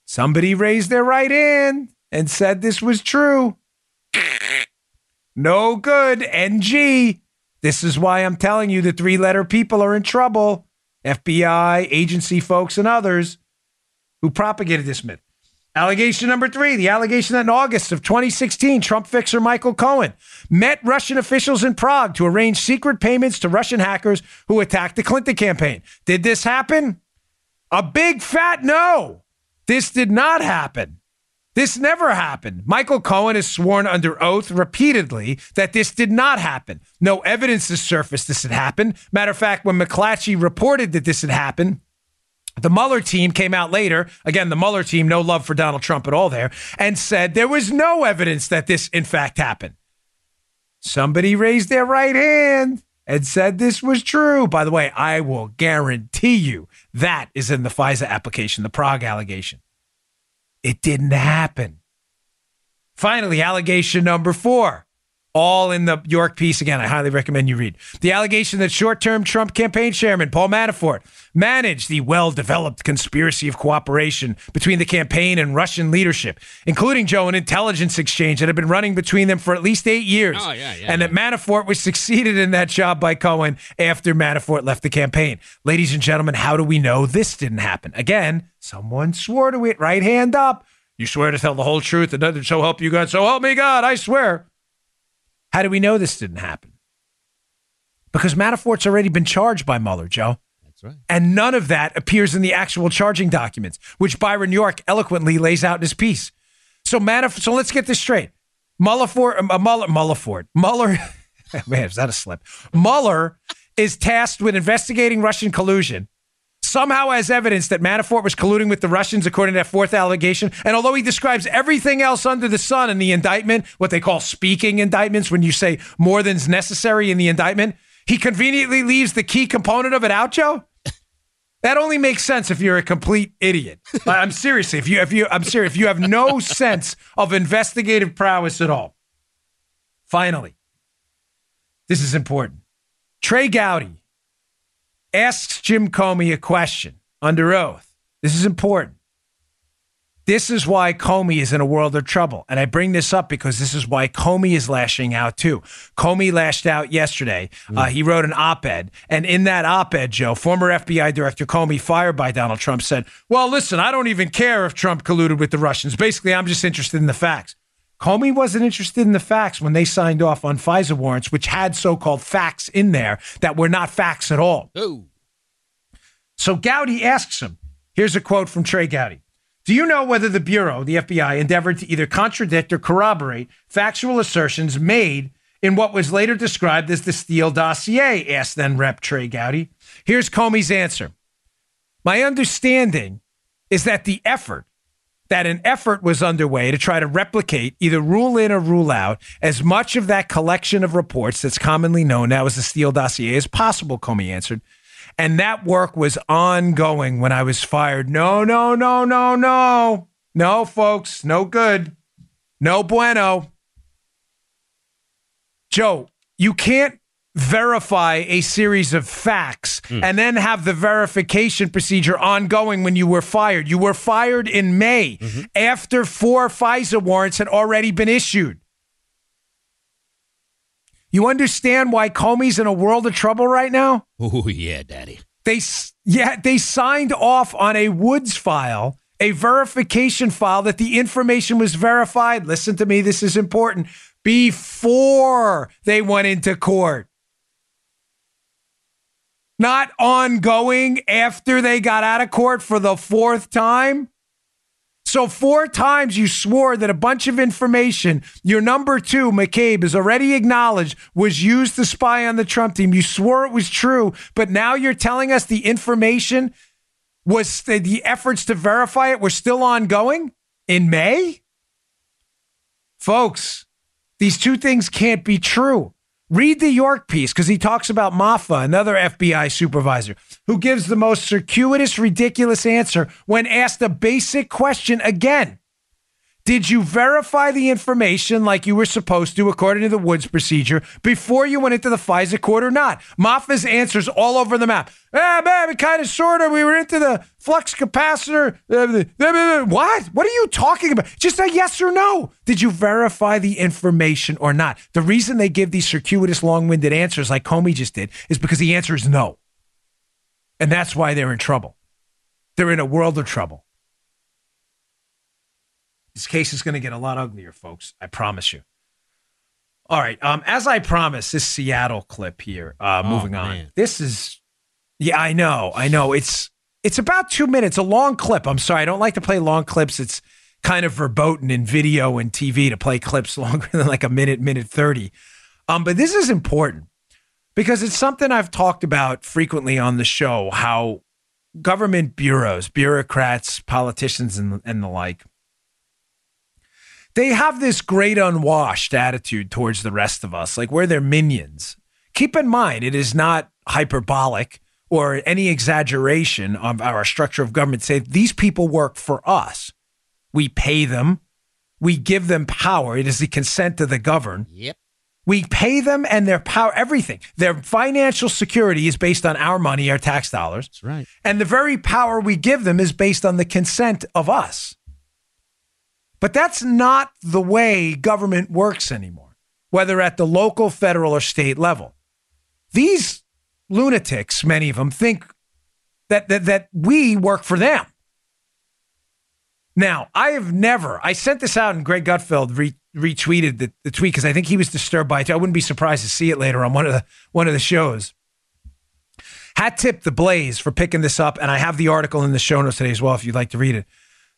B: Somebody raised their right hand and said this was true. No good. NG. This is why I'm telling you the three letter people are in trouble. FBI, agency folks, and others who propagated this myth. Allegation number three the allegation that in August of 2016, Trump fixer Michael Cohen met Russian officials in Prague to arrange secret payments to Russian hackers who attacked the Clinton campaign. Did this happen? A big fat no. This did not happen. This never happened. Michael Cohen has sworn under oath repeatedly that this did not happen. No evidence has surfaced this had happened. Matter of fact, when McClatchy reported that this had happened, the Mueller team came out later. Again, the Mueller team, no love for Donald Trump at all there, and said there was no evidence that this, in fact, happened. Somebody raised their right hand and said this was true. By the way, I will guarantee you that is in the FISA application, the Prague allegation. It didn't happen. Finally, allegation number four, all in the York piece. Again, I highly recommend you read. The allegation that short term Trump campaign chairman Paul Manafort managed the well developed conspiracy of cooperation between the campaign and Russian leadership, including Joe, an intelligence exchange that had been running between them for at least eight years.
E: Oh, yeah, yeah,
B: and that Manafort was succeeded in that job by Cohen after Manafort left the campaign. Ladies and gentlemen, how do we know this didn't happen? Again, someone swore to it. Right hand up. You swear to tell the whole truth and nothing so help you God. So help me God, I swear. How do we know this didn't happen? Because Manafort's already been charged by Mueller, Joe.
E: That's right.
B: And none of that appears in the actual charging documents, which Byron York eloquently lays out in his piece. So Manafort, so let's get this straight. Mueller, for, uh, Mueller, Mueller, Mueller, man, is that a slip? Mueller is tasked with investigating Russian collusion. Somehow has evidence that Manafort was colluding with the Russians, according to that fourth allegation. And although he describes everything else under the sun in the indictment, what they call speaking indictments, when you say more than's necessary in the indictment, he conveniently leaves the key component of it out, Joe. That only makes sense if you're a complete idiot. I'm seriously, if you if you I'm serious, if you have no sense of investigative prowess at all. Finally, This is important. Trey Gowdy asks Jim Comey a question under oath. This is important. This is why Comey is in a world of trouble. And I bring this up because this is why Comey is lashing out too. Comey lashed out yesterday. Uh, he wrote an op ed. And in that op ed, Joe, former FBI Director Comey, fired by Donald Trump, said, Well, listen, I don't even care if Trump colluded with the Russians. Basically, I'm just interested in the facts. Comey wasn't interested in the facts when they signed off on FISA warrants, which had so called facts in there that were not facts at all.
E: Oh,
B: So Gowdy asks him here's a quote from Trey Gowdy. Do you know whether the Bureau, the FBI, endeavored to either contradict or corroborate factual assertions made in what was later described as the Steele dossier? asked then Rep. Trey Gowdy. Here's Comey's answer. My understanding is that the effort, that an effort was underway to try to replicate, either rule in or rule out, as much of that collection of reports that's commonly known now as the Steele dossier as possible, Comey answered. And that work was ongoing when I was fired. No, no, no, no, no. No, folks, no good. No bueno. Joe, you can't verify a series of facts hmm. and then have the verification procedure ongoing when you were fired. You were fired in May mm-hmm. after four FISA warrants had already been issued. You understand why Comey's in a world of trouble right now?
E: oh yeah, Daddy.
B: They yeah, they signed off on a Woods file, a verification file that the information was verified. Listen to me, this is important. Before they went into court. Not ongoing after they got out of court for the fourth time. So, four times you swore that a bunch of information, your number two, McCabe, has already acknowledged was used to spy on the Trump team. You swore it was true, but now you're telling us the information was the efforts to verify it were still ongoing in May? Folks, these two things can't be true. Read the York piece because he talks about Moffa, another FBI supervisor, who gives the most circuitous, ridiculous answer when asked a basic question again. Did you verify the information like you were supposed to according to the Woods procedure before you went into the FISA court or not? Moffa's answers all over the map. Ah, man, we kind of sort of. We were into the flux capacitor. Uh, What? What are you talking about? Just a yes or no. Did you verify the information or not? The reason they give these circuitous, long winded answers like Comey just did is because the answer is no. And that's why they're in trouble. They're in a world of trouble. This case is going to get a lot uglier, folks. I promise you. All right. Um, as I promised, this Seattle clip here. Uh,
E: Oh,
B: moving on.
E: man.
B: This is, yeah, I know, I know. It's it's about two minutes, a long clip. I'm sorry, I don't like to play long clips. It's kind of verboten in video and TV to play clips longer than like a minute, minute thirty. Um, but this is important because it's something I've talked about frequently on the show. How government bureaus, bureaucrats, politicians, and and the like they have this great unwashed attitude towards the rest of us, like we're their minions. Keep in mind, it is not hyperbolic or any exaggeration of our structure of government. Say these people work for us. We pay them. We give them power. It is the consent of the governed.
E: Yep.
B: We pay them and their power, everything. Their financial security is based on our money, our tax dollars.
E: That's right.
B: And the very power we give them is based on the consent of us. But that's not the way government works anymore, whether at the local, federal, or state level. These lunatics, many of them, think that, that, that we work for them. Now, I have never, I sent this out and Greg Gutfeld re, retweeted the, the tweet because I think he was disturbed by it. I wouldn't be surprised to see it later on one of the one of the shows. Hat tip the Blaze for picking this up, and I have the article in the show notes today as well if you'd like to read it.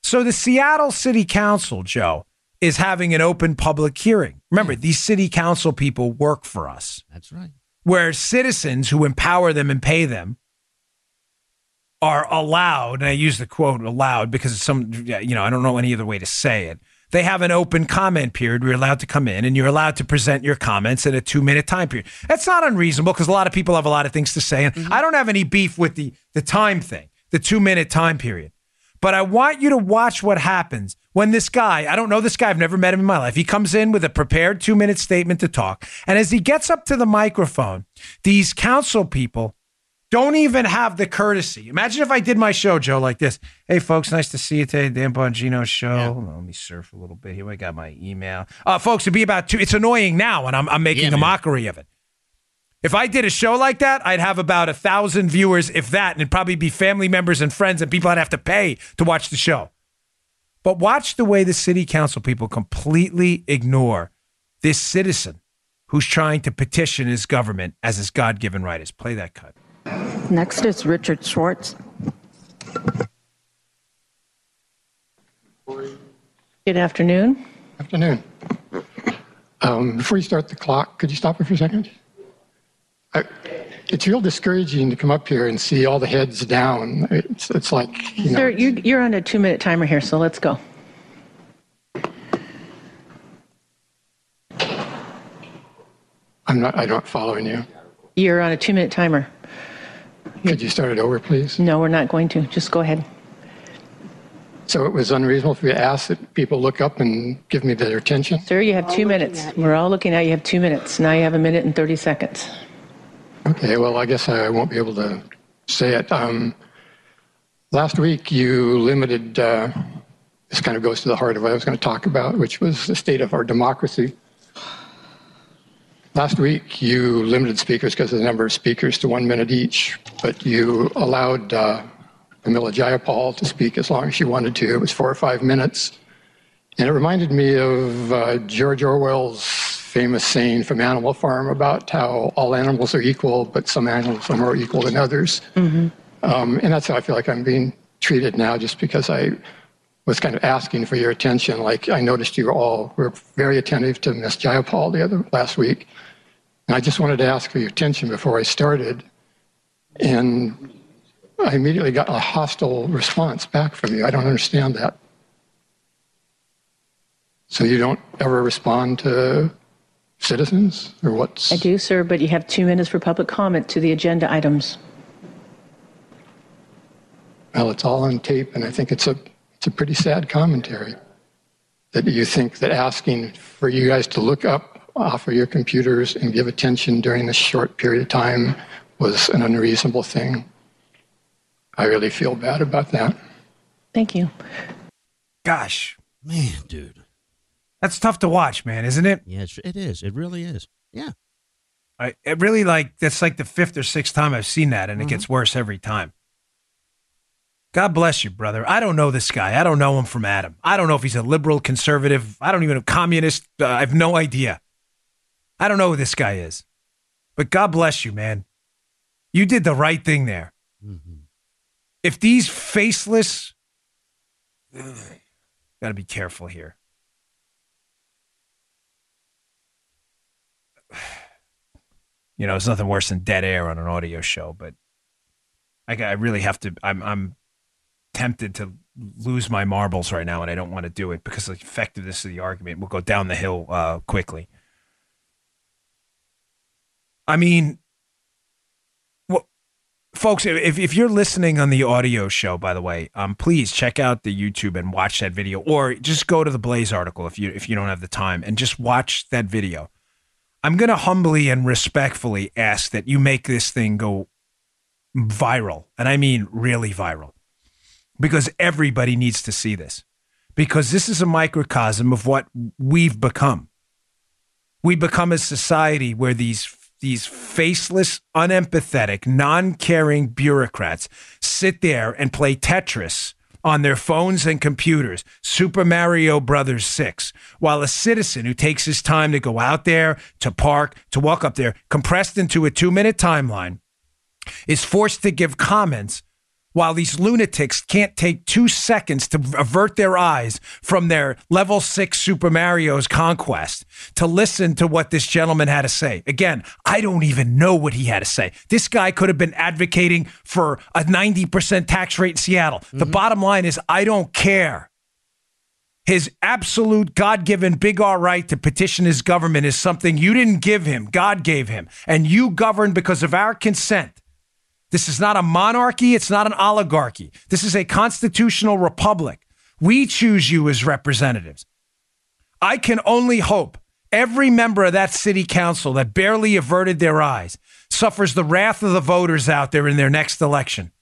B: So the Seattle City Council, Joe, is having an open public hearing. Remember, these city council people work for us,
E: That's right.
B: where citizens who empower them and pay them are allowed, and I use the quote allowed because it's some, you know, I don't know any other way to say it. They have an open comment period. We're allowed to come in and you're allowed to present your comments in a two minute time period. That's not unreasonable because a lot of people have a lot of things to say. And mm-hmm. I don't have any beef with the, the time thing, the two minute time period. But I want you to watch what happens when this guy, I don't know this guy, I've never met him in my life. He comes in with a prepared two minute statement to talk. And as he gets up to the microphone, these council people don't even have the courtesy. Imagine if I did my show, Joe, like this. Hey, folks, nice to see you today. Dan Bongino show. Yeah. On, let me surf a little bit here. I got my email. Uh, folks, it'd be about two. It's annoying now, and I'm, I'm making yeah, a mockery of it. If I did a show like that, I'd have about a thousand viewers, if that, and it'd probably be family members and friends and people I'd have to pay to watch the show. But watch the way the city council people completely ignore this citizen who's trying to petition his government as his God given right is. Play that cut.
G: Next is Richard Schwartz. Good afternoon.
H: Afternoon. Um, before you start the clock, could you stop it for a second? It's real discouraging to come up here and see all the heads down. It's, it's like, you know.
G: Sir, you, you're on a two minute timer here, so let's go.
H: I'm not, I'm not following you.
G: You're on a two minute timer.
H: Could you start it over, please?
G: No, we're not going to. Just go ahead.
H: So it was unreasonable for you to ask that people look up and give me their attention?
G: Sir, you have two minutes. We're all looking at you. You have two minutes. Now you have a minute and 30 seconds.
H: Okay, well, I guess I won't be able to say it. Um, last week, you limited, uh, this kind of goes to the heart of what I was going to talk about, which was the state of our democracy. Last week, you limited speakers because of the number of speakers to one minute each, but you allowed uh, Jayapal to speak as long as she wanted to. It was four or five minutes. And it reminded me of uh, George Orwell's famous saying from Animal Farm about how all animals are equal, but some animals are more equal than others. Mm-hmm. Um, and that's how I feel like I'm being treated now, just because I was kind of asking for your attention. Like I noticed you all were very attentive to Miss Jayapal the other last week, and I just wanted to ask for your attention before I started. And I immediately got a hostile response back from you. I don't understand that. So you don't ever respond to citizens or what's
G: I do, sir, but you have two minutes for public comment to the agenda items.
H: Well, it's all on tape, and I think it's a it's a pretty sad commentary that you think that asking for you guys to look up off of your computers and give attention during this short period of time was an unreasonable thing. I really feel bad about that.
G: Thank you.
B: Gosh,
E: man, dude.
B: That's tough to watch, man, isn't it?
E: Yeah, it is. It really is. Yeah.
B: I it really like that's like the fifth or sixth time I've seen that, and mm-hmm. it gets worse every time. God bless you, brother. I don't know this guy. I don't know him from Adam. I don't know if he's a liberal, conservative. I don't even know communist. Uh, I have no idea. I don't know who this guy is. But God bless you, man. You did the right thing there. Mm-hmm. If these faceless, got to be careful here. You know, it's nothing worse than dead air on an audio show, but I, I really have to. I'm I'm tempted to lose my marbles right now, and I don't want to do it because the effectiveness of the argument will go down the hill uh, quickly. I mean, folks, if, if you're listening on the audio show, by the way, um, please check out the YouTube and watch that video, or just go to the Blaze article if you if you don't have the time and just watch that video. I'm going to humbly and respectfully ask that you make this thing go viral. And I mean really viral because everybody needs to see this because this is a microcosm of what we've become. We become a society where these these faceless, unempathetic, non-caring bureaucrats sit there and play Tetris on their phones and computers Super Mario Brothers 6, while a citizen who takes his time to go out there, to park, to walk up there, compressed into a two minute timeline, is forced to give comments while these lunatics can't take two seconds to avert their eyes from their level six Super Mario's conquest to listen to what this gentleman had to say. Again, I don't even know what he had to say. This guy could have been advocating for a 90% tax rate in Seattle. Mm-hmm. The bottom line is, I don't care. His absolute God given big R right to petition his government is something you didn't give him, God gave him. And you govern because of our consent. This is not a monarchy. It's not an oligarchy. This is a constitutional republic. We choose you as representatives. I can only hope every member of that city council that barely averted their eyes suffers the wrath of the voters out there in their next election.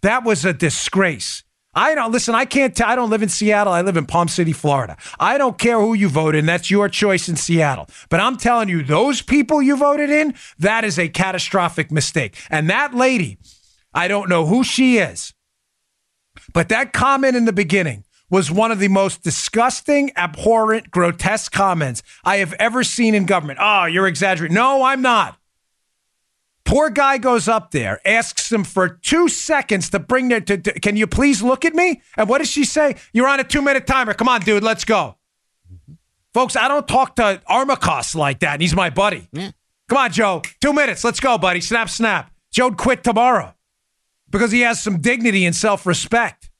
B: That was a disgrace. I don't listen. I can't. T- I don't live in Seattle. I live in Palm City, Florida. I don't care who you voted in. That's your choice in Seattle. But I'm telling you, those people you voted in, that is a catastrophic mistake. And that lady, I don't know who she is, but that comment in the beginning was one of the most disgusting, abhorrent, grotesque comments I have ever seen in government. Oh, you're exaggerating. No, I'm not. Poor guy goes up there, asks him for two seconds to bring their. To, to, can you please look at me? And what does she say? You're on a two minute timer. Come on, dude, let's go. Folks, I don't talk to Armacost like that. And he's my buddy.
E: Yeah.
B: Come on, Joe. Two minutes. Let's go, buddy. Snap, snap. Joe'd quit tomorrow because he has some dignity and self respect.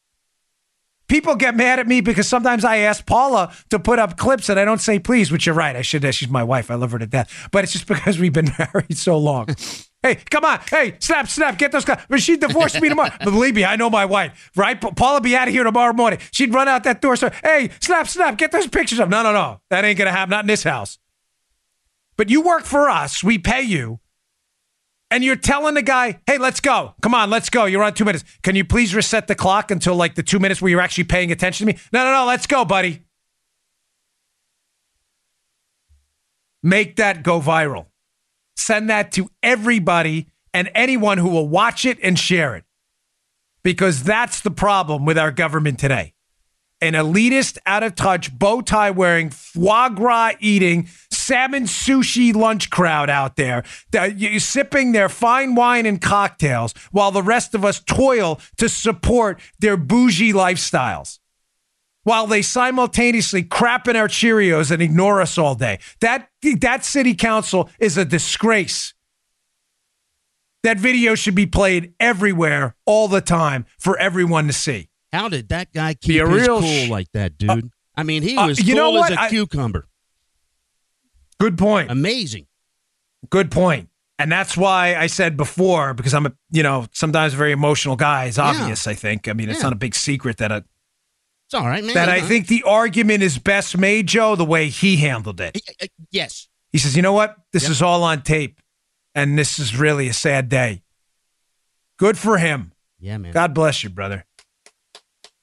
B: People get mad at me because sometimes I ask Paula to put up clips and I don't say please, which you're right. I should. She's my wife. I love her to death. But it's just because we've been married so long. Hey, come on. Hey, snap, snap. Get those guys. But she divorced me tomorrow. But believe me, I know my wife, right? Pa- Paula be out of here tomorrow morning. She'd run out that door. So, hey, snap, snap. Get those pictures up. No, no, no. That ain't going to happen. Not in this house. But you work for us. We pay you and you're telling the guy, hey, let's go. Come on, let's go. You're on two minutes. Can you please reset the clock until like the two minutes where you're actually paying attention to me? No, no, no, let's go, buddy. Make that go viral. Send that to everybody and anyone who will watch it and share it. Because that's the problem with our government today an elitist, out of touch, bow tie wearing, foie gras eating, salmon sushi lunch crowd out there, that you sipping their fine wine and cocktails while the rest of us toil to support their bougie lifestyles. While they simultaneously crap in our Cheerios and ignore us all day. That, that city council is a disgrace. That video should be played everywhere all the time for everyone to see.
E: How did that guy keep
B: a
E: his
B: real
E: cool
B: sh-
E: like that, dude? I mean, he
B: uh,
E: was
B: you
E: cool
B: know what?
E: as a
B: I-
E: cucumber.
B: Good point.
E: Amazing.
B: Good point. And that's why I said before, because I'm a, you know, sometimes a very emotional guy. It's obvious, I think. I mean, it's
E: Yeah.
B: not a big secret that I,
E: It's all right, man.
B: that I think the argument is best made, Joe, the way he handled it.
E: uh, Yes.
B: He says, you know what? This
E: Yep.
B: is all on tape. And this is really a sad day. Good for him.
E: Yeah, man.
B: God bless you, brother.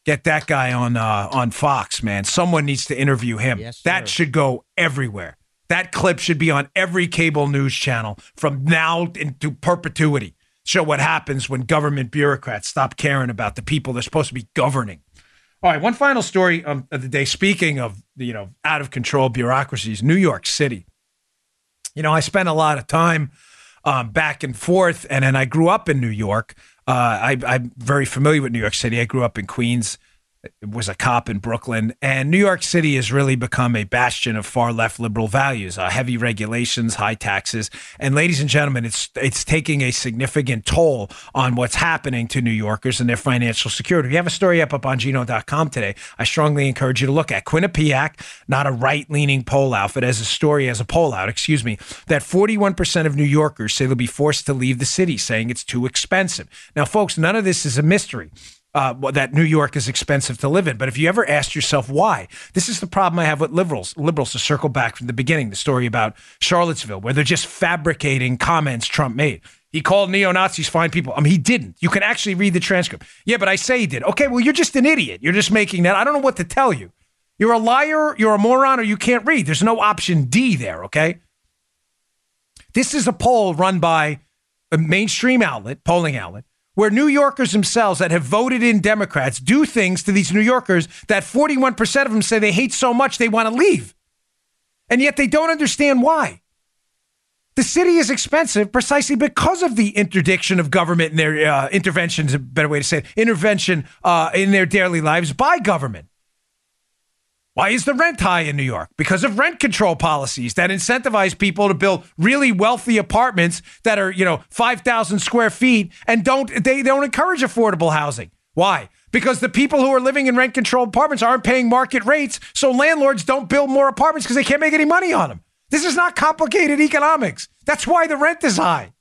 B: Get that guy on uh, on Fox, man. Someone needs to interview him.
E: Yes,
B: that
E: sir.
B: should go everywhere. That clip should be on every cable news channel from now into perpetuity. Show what happens when government bureaucrats stop caring about the people they're supposed to be governing. All right, one final story um, of the day. Speaking of you know out of control bureaucracies, New York City. You know, I spent a lot of time um, back and forth, and then I grew up in New York. Uh, I, I'm very familiar with New York City. I grew up in Queens, was a cop in Brooklyn, and New York City has really become a bastion of far left liberal values, uh, heavy regulations, high taxes, and ladies and gentlemen, it's it's taking a significant toll on what's happening to New Yorkers and their financial security. We have a story up at Bongino.com today. I strongly encourage you to look at Quinnipiac, not a right-leaning poll outfit, as a story as a poll out, excuse me, that 41% of New Yorkers say they'll be forced to leave the city, saying it's too expensive. Now, folks, none of this is a mystery uh, that New York is expensive to live in. But if you ever asked yourself why, this is the problem I have with liberals. Liberals to circle back from the beginning, the story about Charlottesville, where they're just fabricating comments Trump made. He called neo Nazis fine people. I mean, he didn't. You can actually read the transcript. Yeah, but I say he did. Okay, well, you're just an idiot. You're just making that. I don't know what to tell you. You're a liar, you're a moron, or you can't read. There's no option D there, okay? This is a poll run by a mainstream outlet, polling outlet, where New Yorkers themselves that have voted in Democrats do things to these New Yorkers that 41% of them say they hate so much they want to leave. And yet they don't understand why. The city is expensive precisely because of the interdiction of government and their uh, intervention is a better way to say it, intervention uh, in their daily lives by government. Why is the rent high in New York? Because of rent control policies that incentivize people to build really wealthy apartments that are, you know, 5,000 square feet and don't they don't encourage affordable housing. Why? Because the people who are living in rent controlled apartments aren't paying market rates, so landlords don't build more apartments because they can't make any money on them. This is not complicated economics. That's why the rent is high.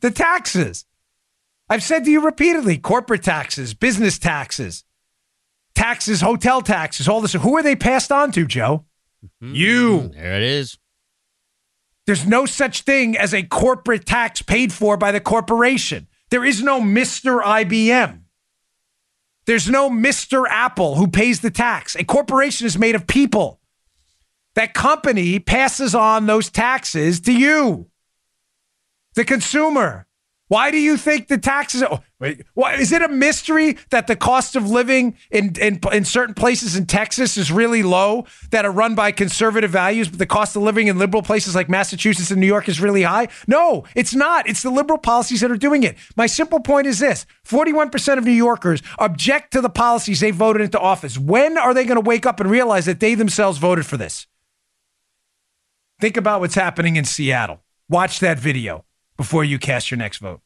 B: The taxes. I've said to you repeatedly corporate taxes, business taxes, taxes, hotel taxes, all this. Who are they passed on to, Joe? Hmm. You.
E: There it is.
B: There's no such thing as a corporate tax paid for by the corporation. There is no Mr. IBM. There's no Mr. Apple who pays the tax. A corporation is made of people. That company passes on those taxes to you, the consumer. Why do you think the taxes? Oh, wait, why, is it a mystery that the cost of living in, in in certain places in Texas is really low that are run by conservative values, but the cost of living in liberal places like Massachusetts and New York is really high? No, it's not. It's the liberal policies that are doing it. My simple point is this: forty-one percent of New Yorkers object to the policies they voted into office. When are they going to wake up and realize that they themselves voted for this? Think about what's happening in Seattle. Watch that video before you cast your next vote.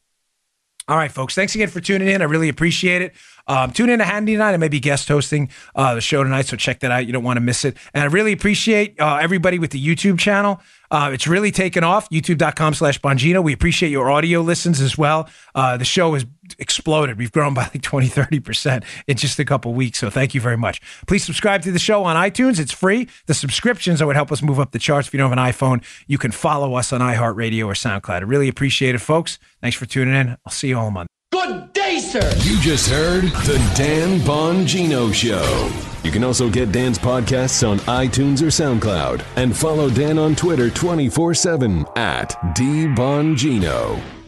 B: All right, folks. Thanks again for tuning in. I really appreciate it. Um, tune in to Hannity tonight. I may be guest hosting uh, the show tonight, so check that out. You don't want to miss it. And I really appreciate uh, everybody with the YouTube channel. Uh, it's really taken off. YouTube.com slash Bongino. We appreciate your audio listens as well. Uh, the show has exploded. We've grown by like 20, 30% in just a couple weeks. So thank you very much. Please subscribe to the show on iTunes. It's free. The subscriptions that would help us move up the charts. If you don't have an iPhone, you can follow us on iHeartRadio or SoundCloud. I really appreciate it, folks. Thanks for tuning in. I'll see you all on Monday.
C: Good day, sir.
A: You just heard the Dan Bongino Show. You can also get Dan's podcasts on iTunes or SoundCloud and follow Dan on Twitter 24 7 at DBongino.